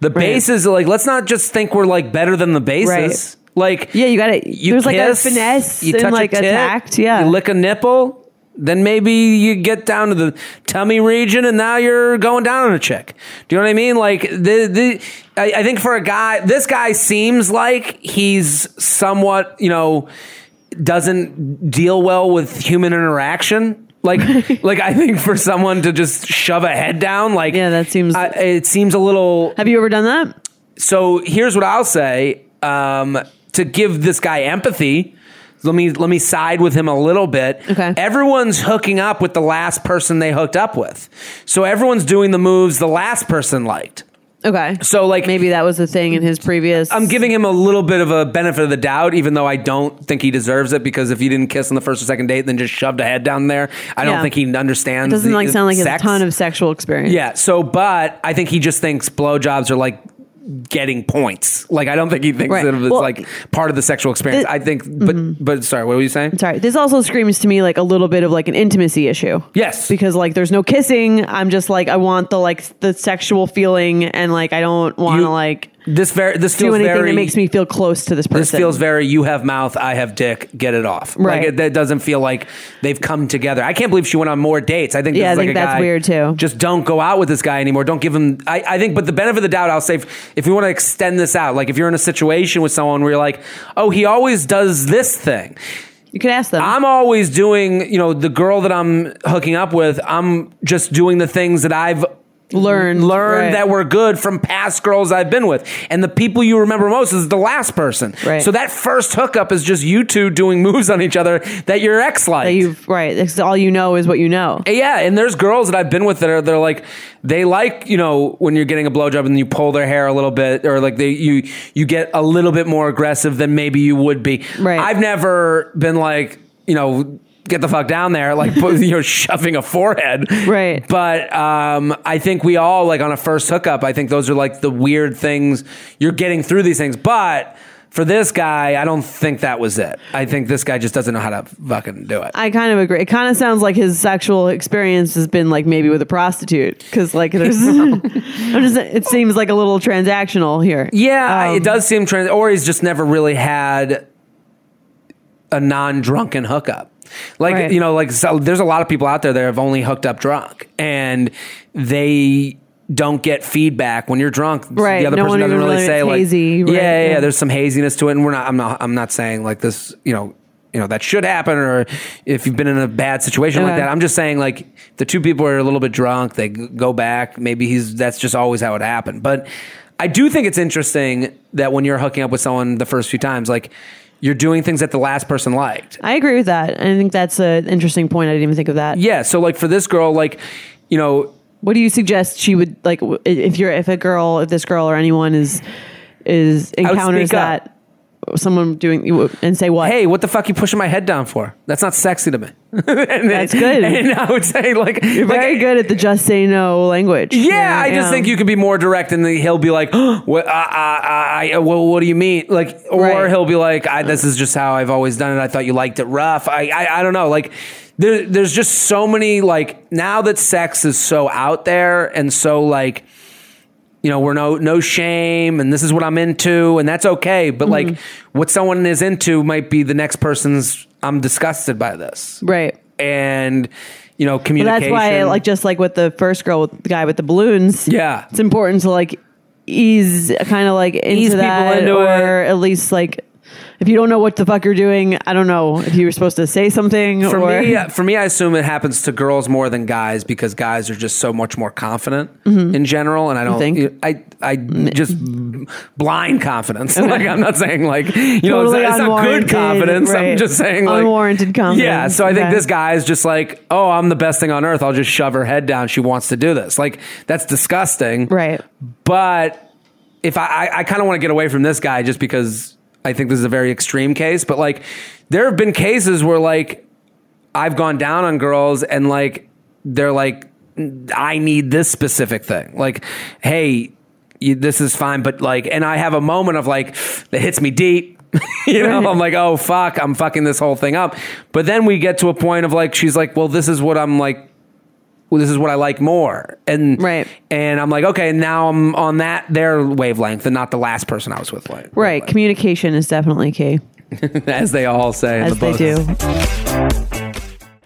The bases, like, let's not just think we're like better than the bases. Like, yeah, you got to. you There's like a finesse you and touch like a tit, tact. Yeah. you lick a nipple. Then maybe you get down to the tummy region, and now you're going down on a chick. Do you know what I mean? Like the the, I, I think for a guy, this guy seems like he's somewhat, you know, doesn't deal well with human interaction. Like, like I think for someone to just shove a head down, like Yeah, that seems- I, it seems a little Have you ever done that? so here's what I'll say um, to give this guy empathy. Let me let me side with him a little bit. Okay. Everyone's hooking up with the last person they hooked up with, so everyone's doing the moves the last person liked. Okay. So like Maybe that was the thing in his previous. I'm giving him a little bit of a benefit of the doubt, even though I don't think he deserves it. Because if he didn't kiss on the first or second date, then just shoved a head down there, I don't Yeah. think he It understands. doesn't the- like sound like has a ton of sexual experience. Yeah. So, but I think he just thinks blowjobs are like getting points. Like I don't think he thinks Right. that it's Well, like part of the sexual experience. I think, but mm-hmm. but sorry, what were you saying? Sorry, this also screams to me like a little bit of like an intimacy issue. Yes. because like there's no kissing. I'm just like I want the like the sexual feeling, and like I don't want to like This very this do feels anything very that makes me feel close to this person. This feels very you have mouth, I have dick, get it off. Like Right. it, that doesn't feel like they've come together. I can't believe she went on more dates. I think Yeah, I like think that's guy- weird, too. Just don't go out with this guy anymore. Don't give him I, I think but the benefit of the doubt, I'll say if, if we want to extend this out, like if you're in a situation with someone where you're like, oh, he always does this thing. you can ask them. I'm always doing, you know, the girl that I'm hooking up with, I'm just doing the things that I've learned learn right. that were good from past girls I've been with. And the people you remember most is the last person. Right. So that first hookup is just you two doing moves on each other that your ex liked. right. That's all you know is what you know. yeah, and there's girls that I've been with that are they're like they like you know when you're getting a blowjob and you pull their hair a little bit or like they you you get a little bit more aggressive than maybe you would be. Right. I've never been like you know get the fuck down there like you know shoving a forehead. Right. But um, I think we all like on a first hookup. I think those are like the weird things you're getting through these things, but. For this guy, I don't think that was it. I think this guy just doesn't know how to fucking do it. I kind of agree. It kind of sounds like his sexual experience has been like maybe with a prostitute because like there's, just, it seems like a little transactional here. Yeah, Um, it does seem trans. Or he's just never really had a non-drunken hookup. Like Right. you know, like so, there's a lot of people out there that have only hooked up drunk, and they don't get feedback when you're drunk. Right, The other no person doesn't really really- say like, hazy, yeah, right, yeah, yeah, yeah. There's some haziness to it, and we're not. I'm not. I'm not saying like this. You know. You know that should happen, or if you've been in a bad situation like that. I'm just saying, like the two people are a little bit drunk. They go back. Maybe he's that's just always how it happened. But I do think it's interesting that when you're hooking up with someone the first few times, like you're doing things that the last person liked. I agree with that. I think that's an interesting point. I didn't even think of that. Yeah. So like for this girl, like you know, What do you suggest she would like if you're if a girl if this girl or anyone is is encounters that up. Someone doing and say what? hey, what the fuck you pushing my head down for? That's not sexy to me. And- That's good. And I would say like you're very good at the just say no language. Yeah, I just think you could be more direct, and then he'll be like, "What? Uh, uh, I, I, well, what do you mean?" Like, or Right. he'll be like, I, "This is just how I've always done it. I thought you liked it rough." I, I, I don't know. Like, there, there's just so many. Like now that sex is so out there and so like, you know, we're no no shame, and this is what I'm into, and that's okay. But like, Mm-hmm. what someone is into might be the next person's. I'm disgusted by this, right. and you know, communication. that's why, like, just like with the first girl, with the guy with the balloons. Yeah. it's important to like ease, kind of like into Ease people that, into or at least like if you don't know what the fuck you're doing, I don't know if you were supposed to say something. For or, me, for me, I assume it happens to girls more than guys because guys are just so much more confident mm-hmm. in general, and I don't. think? I I just blind confidence. like I'm not saying like you know it's, not, it's not good confidence. I'm just saying like Unwarranted confidence, Yeah. So I think okay. this guy is just like, oh, I'm the best thing on earth. I'll just shove her head down. She wants to do this. Like that's disgusting. right. But if I, I, I kind of want to get away from this guy just because I think this is a very extreme case. But like, there have been cases where like I've gone down on girls and like they're like, I need this specific thing. Like, hey, you, this is fine, but like, and I have a moment of like that hits me deep. you know, I'm like, oh fuck, I'm fucking this whole thing up. But then we get to a point of like, she's like, well, this is what I'm like well, this is what I like more. And Right. And I'm like, okay, now I'm on that their wavelength and not the last person I was with. Like, Right. Communication is definitely key, as they all say. in as the they do.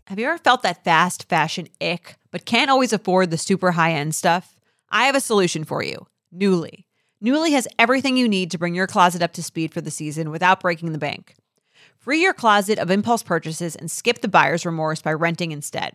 Have you ever felt that fast fashion ick, but can't always afford the super high end stuff? I have a solution for you Nuuly. Nuuly has everything you need to bring your closet up to speed for the season without breaking the bank. Free your closet of impulse purchases and skip the buyer's remorse by renting instead.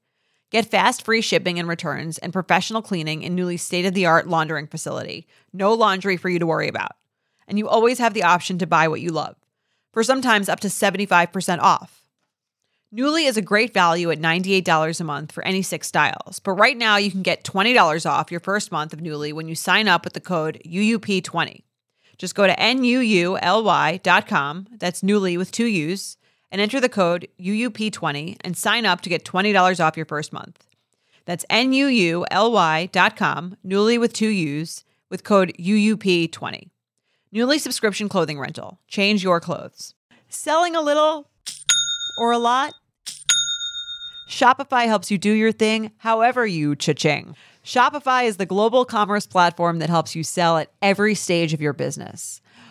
Get fast free shipping and returns and professional cleaning in Nuuly's state of the art laundering facility. No laundry for you to worry about. And you always have the option to buy what you love. for sometimes up to 75% off. Nuuly is a great value at $98 a month for any six styles, but right now you can get $20 off your first month of Nuuly when you sign up with the code UUP20. Just go to NUULY.com, that's Nuuly with two U's, and enter the code UUP20 and sign up to get $20 off your first month. That's NUULY.com, Nuuly with two U's, with code UUP20. Nuuly subscription clothing rental. Change your clothes. Selling a little or a lot? Shopify helps you do your thing however you cha-ching. Shopify is the global commerce platform that helps you sell at every stage of your business.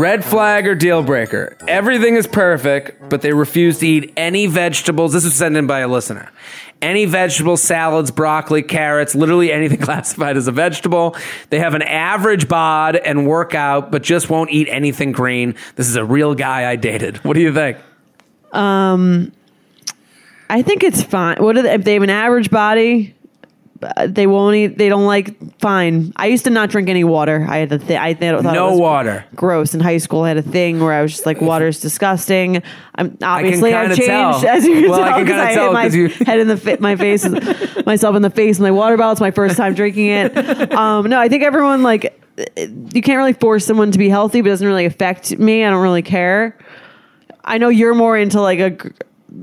Red flag or deal breaker. Everything is perfect, but they refuse to eat any vegetables. This was sent in by a listener. Any vegetables, salads, broccoli, carrots, literally anything classified as a vegetable. They have an average bod and workout, but just won't eat anything green. This is a real guy I dated. What do you think? Um, I think it's fine. What are they, if they have an average body? They won't eat. They don't like. Fine. I used to not drink any water. I had a thing. I th- thought it No was water. Gross. In high school, I had a thing where I was just like, water's disgusting. I'm obviously I've changed tell. as you can Well, I tell can I tell hit my you- head in the fa- my face, myself in the face my water bottle. It's my first time drinking it. Um, no, I think everyone like you can't really force someone to be healthy, but it doesn't really affect me. I don't really care. I know you're more into like a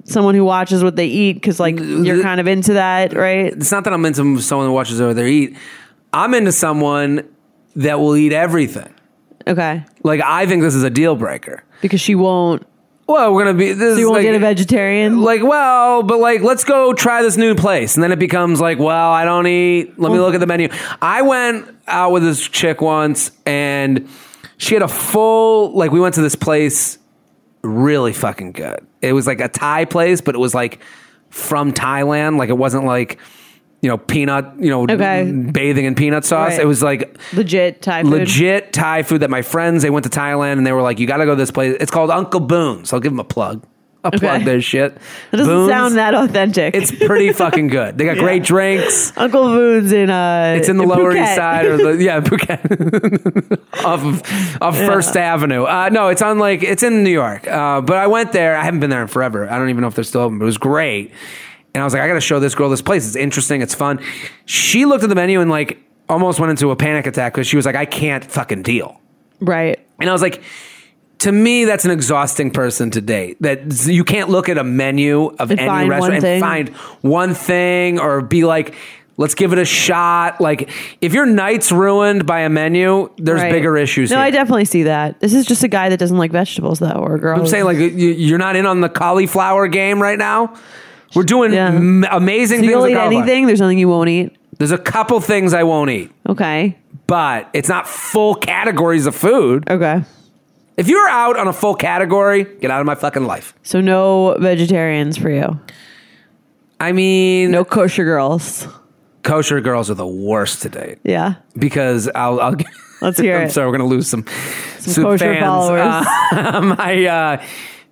someone who watches what they eat because like you're kind of into that, right? It's not that I'm into someone who watches over their eat. I'm into someone that will eat everything. Okay, Like I think this is a deal breaker. because she won't. Well, we're gonna be. This So you won't like, get a vegetarian. Like, well, but like, let's go try this new place, and then it becomes like, well, I don't eat. Let me look at the menu. I went out with this chick once, and she had a full. Like, we went to this place, really fucking good. It was like a Thai place, but it was like from Thailand. Like, it wasn't like. You know, peanut. You know, Okay. bathing in peanut sauce. Right. It was like Legit Thai food. legit Thai food that my friends they went to Thailand and they were like, you got to go to this place. It's called Uncle Boons. I'll give them a plug. Plug their shit. That doesn't Boons, sound that authentic. It's pretty fucking good. They got great drinks. Uncle Boons in uh. It's in the Lower Phuket. East Side or the yeah Phuket off of off First Avenue. Uh, no, it's on like it's in New York. Uh, but I went there. I haven't been there in forever. I don't even know if they're still open. But it was great. And I was like, I got to show this girl this place. It's interesting. It's fun. She looked at the menu and like almost went into a panic attack because she was like, I can't fucking deal. right. And I was like, to me, that's an exhausting person to date. That you can't look at a menu of And any restaurant and find one thing or be like, let's give it a shot. Like, if your night's ruined by a menu, there's Right. bigger issues. No, here. I definitely see that. This is just a guy that doesn't like vegetables, though, or a girl. I'm saying, like, you- you're not in on the cauliflower game right now. We're doing Yeah. m- amazing so things. you'll eat anything. There's nothing you won't eat. There's a couple things I won't eat, Okay. but it's not full categories of food. Okay. If you're out on a full category, get out of my fucking life. So no vegetarians for you. I mean, No kosher girls. kosher girls are the worst to date Yeah. because I'll. I'll Let's hear I'm it. sorry, we're gonna lose some some, kosher fans. followers. Uh, my, uh,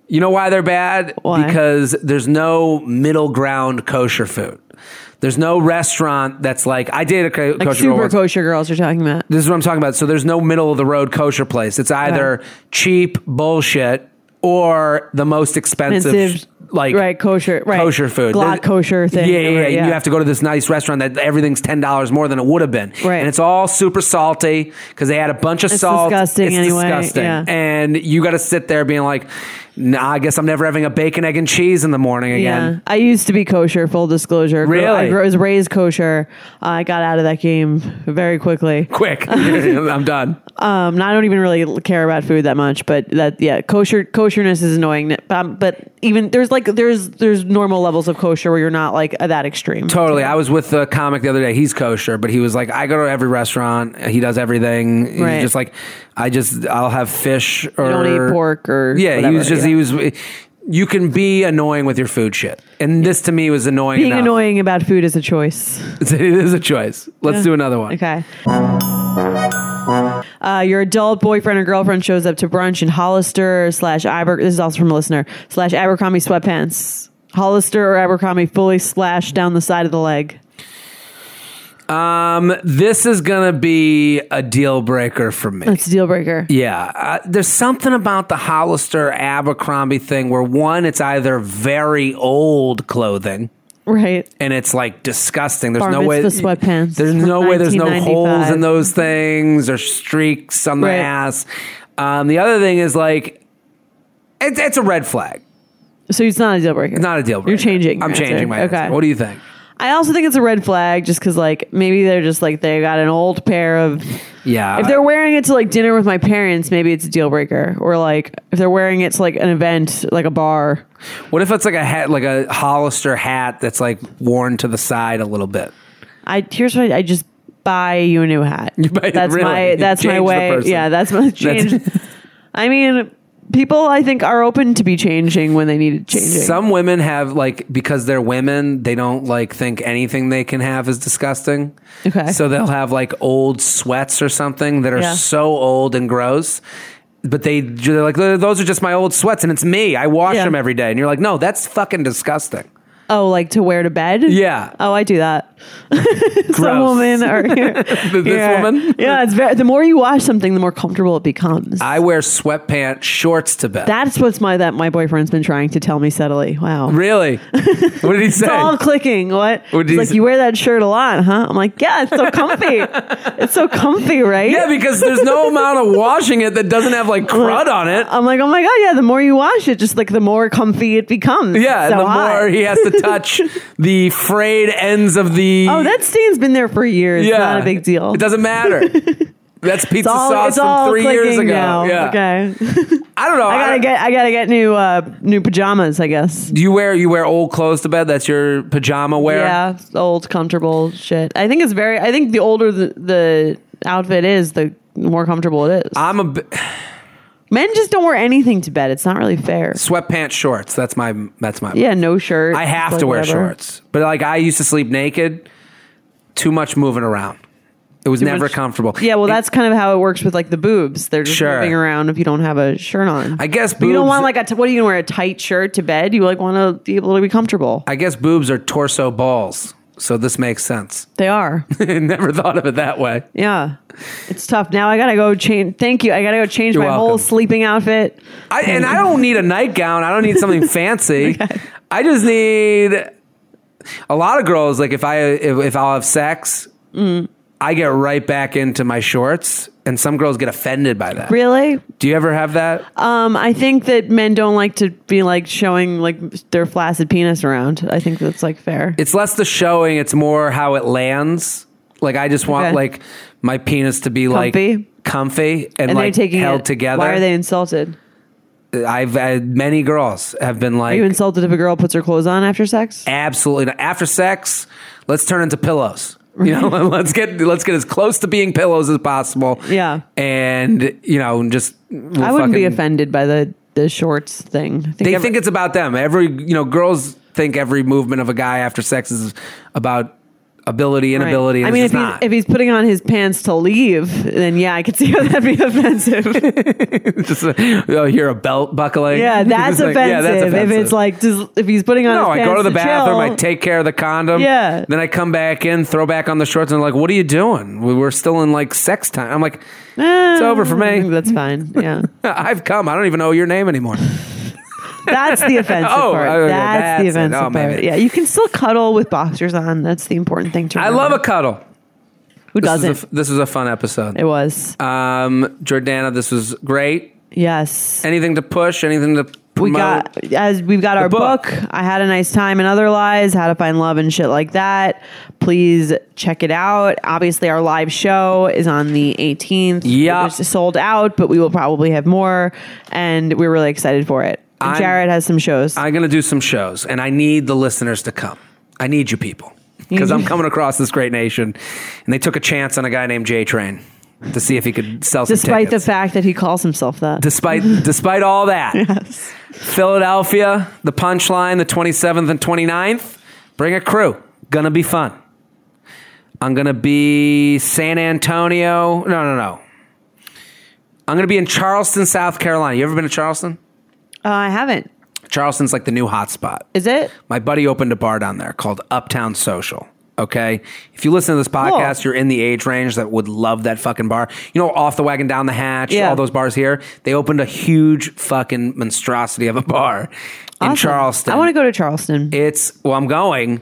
you know why they're bad? Why? Because there's no middle ground kosher food. There's no restaurant that's like I dated a co- Like kosher girl super once. kosher girls you're talking about. This is what I'm talking about. So there's no middle of the road kosher place. It's either cheap bullshit or the most expensive, Expensive, like right, kosher, right. kosher food. Glatt kosher thing. Yeah, yeah, yeah. You have to go to this nice restaurant that everything's ten dollars more than it would have been. Right. And it's all super salty because they add a bunch of It's salt. disgusting it's anyway, disgusting. yeah. And you got to sit there being like, nah, I guess I'm never having a bacon, egg, and cheese in the morning again. Yeah. I used to be kosher. Full disclosure. Really? I was raised kosher. I got out of that game very quickly. Quick, I'm done. Um, I don't even really care about food that much, but that yeah, kosher kosherness is annoying. Um, but even there's like there's there's normal levels of kosher where you're not like that extreme. Totally. I was with a comic the other day. He's kosher, but he was like, I go to every restaurant. He does everything. He's Right. just like, I just, I'll have fish or. Don't eat pork or Yeah, he was just, yeah. he was. You can be annoying with your food shit. And this to me was annoying. Being enough. annoying about food is a choice. it is a choice. Let's do another one. Okay. Uh, your adult boyfriend or girlfriend shows up to brunch in Hollister slash Aber. This is also from a listener slash Abercrombie sweatpants. Hollister or Abercrombie fully splashed down the side of the leg. Um, this is gonna be a deal breaker for me. That's a deal breaker. Yeah, uh, there's something about the Hollister Abercrombie thing where one, it's either very old clothing. Right. and it's like disgusting. There's Bar no way sweatpants There's no way. There's no holes in those things or streaks on the Right. ass. Um, the other thing is like, it's it's a red flag. So it's not a deal breaker. It's not a deal breaker. You're changing. I'm answer. changing my Okay. answer. What do you think? I also think it's a red flag just because, like, maybe they're just like, they got an old pair of. Yeah, If they're wearing it to like dinner with my parents, maybe it's a deal breaker. Or like, if they're wearing it to like an event, like a bar. what if it's like a hat, like a Hollister hat that's like worn to the side a little bit? I here's what I, I just buy you a new hat. buy- that's really? my You that's my way. Yeah, that's my change. I mean, people I think are open to be changing when they need to change it changing. Some women have like because they're women, they don't like think anything they can have is disgusting. Okay. So they'll have like old sweats or something that are Yeah. so old and gross. But they they're like those are just my old sweats and it's me. I wash Yeah. them every day. And you're like, "No, that's fucking disgusting." Oh, like to wear to bed? Yeah. Oh, I do that. Some women are This yeah. woman? Yeah, it's very. The more you wash something, the more comfortable it becomes. I wear sweatpants shorts to bed. That's what's my that my boyfriend's been trying to tell me subtly. Wow. really? what did he say? It's all clicking. What? What did He's he like say? you wear that shirt a lot, huh? I'm like, yeah, it's so comfy. it's so comfy, right? yeah, because there's no amount of washing it that doesn't have like crud on it. I'm like, oh my god, yeah. The more you wash it, just like the more comfy it becomes. Yeah, so the hot. more he has to touch the frayed ends of the Oh, that stain's been there for years. yeah, Not a big deal. It doesn't matter. That's pizza all, sauce it's from all three years ago. now. Yeah. Okay. I don't know. I gotta get I gotta get new uh new pajamas, I guess. Do you wear you wear old clothes to bed? That's your pajama wear. Yeah, old, comfortable shit. I think it's very. I think the older the, the outfit is, the more comfortable it is. I'm a bi- Men just don't wear anything to bed. It's not really fair. sweatpants shorts. That's my that's my. Yeah, no shirt. I have like to wear whatever. shorts, but like I used to sleep naked. Too much moving around. It was never much- comfortable. Yeah, well, It- that's kind of how it works with like the boobs. They're just Sure. moving around if you don't have a shirt on. I guess But you don't boobs- want like a. T- what are you gonna wear? A tight shirt to bed? You like want to be able to be comfortable. I guess boobs are torso balls, so this makes sense. They are. never thought of it that way. Yeah, it's tough. Now I gotta go change. Thank you. I gotta go change You're my whole sleeping outfit. I, and I don't need a nightgown. I don't need something fancy. I just need a lot of girls. Like if I if, if I'll have sex, Mm. I get right back into my shorts, and some girls get offended by that. Really? Do you ever have that? Um, I think that men don't like to be like showing like their flaccid penis around. I think that's like fair. it's less the showing; it's more how it lands. Like I just want Okay. like my penis to be Comfy? like comfy and, and like they're taking held it. together. Why are they insulted? I've had many girls have been like, Are you insulted if a girl puts her clothes on after sex? absolutely not. after sex let's turn into pillows you know let's get let's get as close to being pillows as possible Yeah. and you know just we'll I wouldn't be offended by the the shorts thing. Think they every- think it's about them every you know girls think every movement of a guy after sex is about ability, inability. I mean, if just he's, if he's putting on his pants to leave, then yeah, I could see how that'd be offensive. just uh, oh, hear a belt buckling. yeah, that's, like, offensive. yeah, that's If it's like, does, if he's putting on No, his I go to the bathroom, I take care of the condom. Yeah. Then I come back in, throw back on the shorts, and I'm like, what are you doing? We're still in like sex time. I'm like, it's over for me. That's fine. Yeah, I've come. I don't even know your name anymore. That's the offensive Oh, part. that's, that's the offensive Oh, part. Yeah, you can still cuddle with boxers on. That's the important thing to I love a cuddle. Who This doesn't? was, a, this was a fun episode. it was. Um, Jordana, this was great. yes. Anything to push? Anything to promote? we got as we've got our book. book. I had a nice time and other lies, how to find love and shit like that. Please check it out. Obviously, our live show is on the 18th. Yeah. it's sold out, but we will probably have more, and we're really excited for it. I'm- Jared has some shows. I'm going to do some shows, and I need the listeners to come. I need you people because I'm coming across this great nation, and they took a chance on a guy named J Train to see if he could sell some Despite the fact that he calls himself that. Despite despite all that, yes. Philadelphia, the punchline, the 27th and 29th. Bring a crew. Gonna be fun. I'm gonna be San Antonio. No, no, no. I'm gonna be in Charleston, South Carolina. You ever been to Charleston? Uh, I haven't. Charleston's like the new hotspot. Is it? My buddy opened a bar down there called Uptown Social. Okay. If you listen to this podcast, you're in the age range that would love that fucking bar. You know, off the wagon, down the hatch, Yeah. all those bars here. They opened a huge fucking monstrosity of a bar in Charleston. I want to go to Charleston. It's, well, I'm going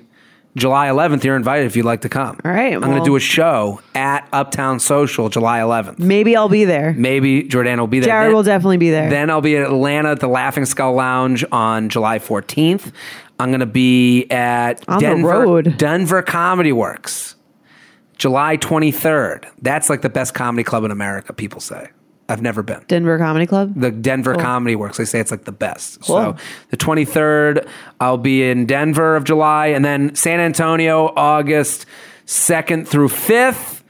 July 11th. You're invited if you'd like to come. All right, I'm going to do a show at Uptown Social July 11th. Maybe I'll be there. Maybe Jordan will be there. Jared Then- will definitely be there. then I'll be at Atlanta at the Laughing Skull Lounge on July 14th. I'm going to be at On the Denver, road. Denver Comedy Works, July 23rd. That's like the best comedy club in America, people say. I've never been. Denver Comedy Club. The Denver Comedy Works. They say it's like the best. Cool. So the 23rd, I'll be in Denver of July, and then San Antonio, August 2nd through 5th.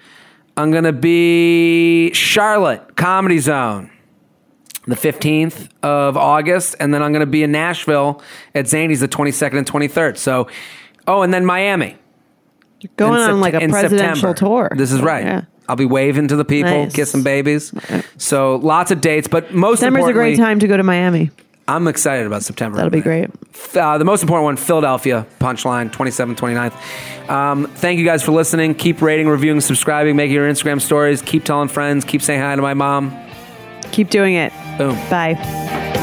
I'm going to be Charlotte Comedy Zone the 15th of August, and then I'm going to be in Nashville at Zanies the 22nd and 23rd. So, oh, and then Miami. You're going in on Sept- like a presidential September. tour. This is right. Yeah. I'll be waving to the people, Nice. kissing babies. So lots of dates, but most September's a great time to go to Miami. I'm excited about September. That'll be great. Uh, the most important one, Philadelphia, Punchline, 27th, 29th. Um, thank you guys for listening. Keep rating, reviewing, subscribing, making your Instagram stories. Keep telling friends. Keep saying hi to my mom. Keep doing it. Boom. Bye.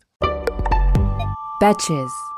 Betches.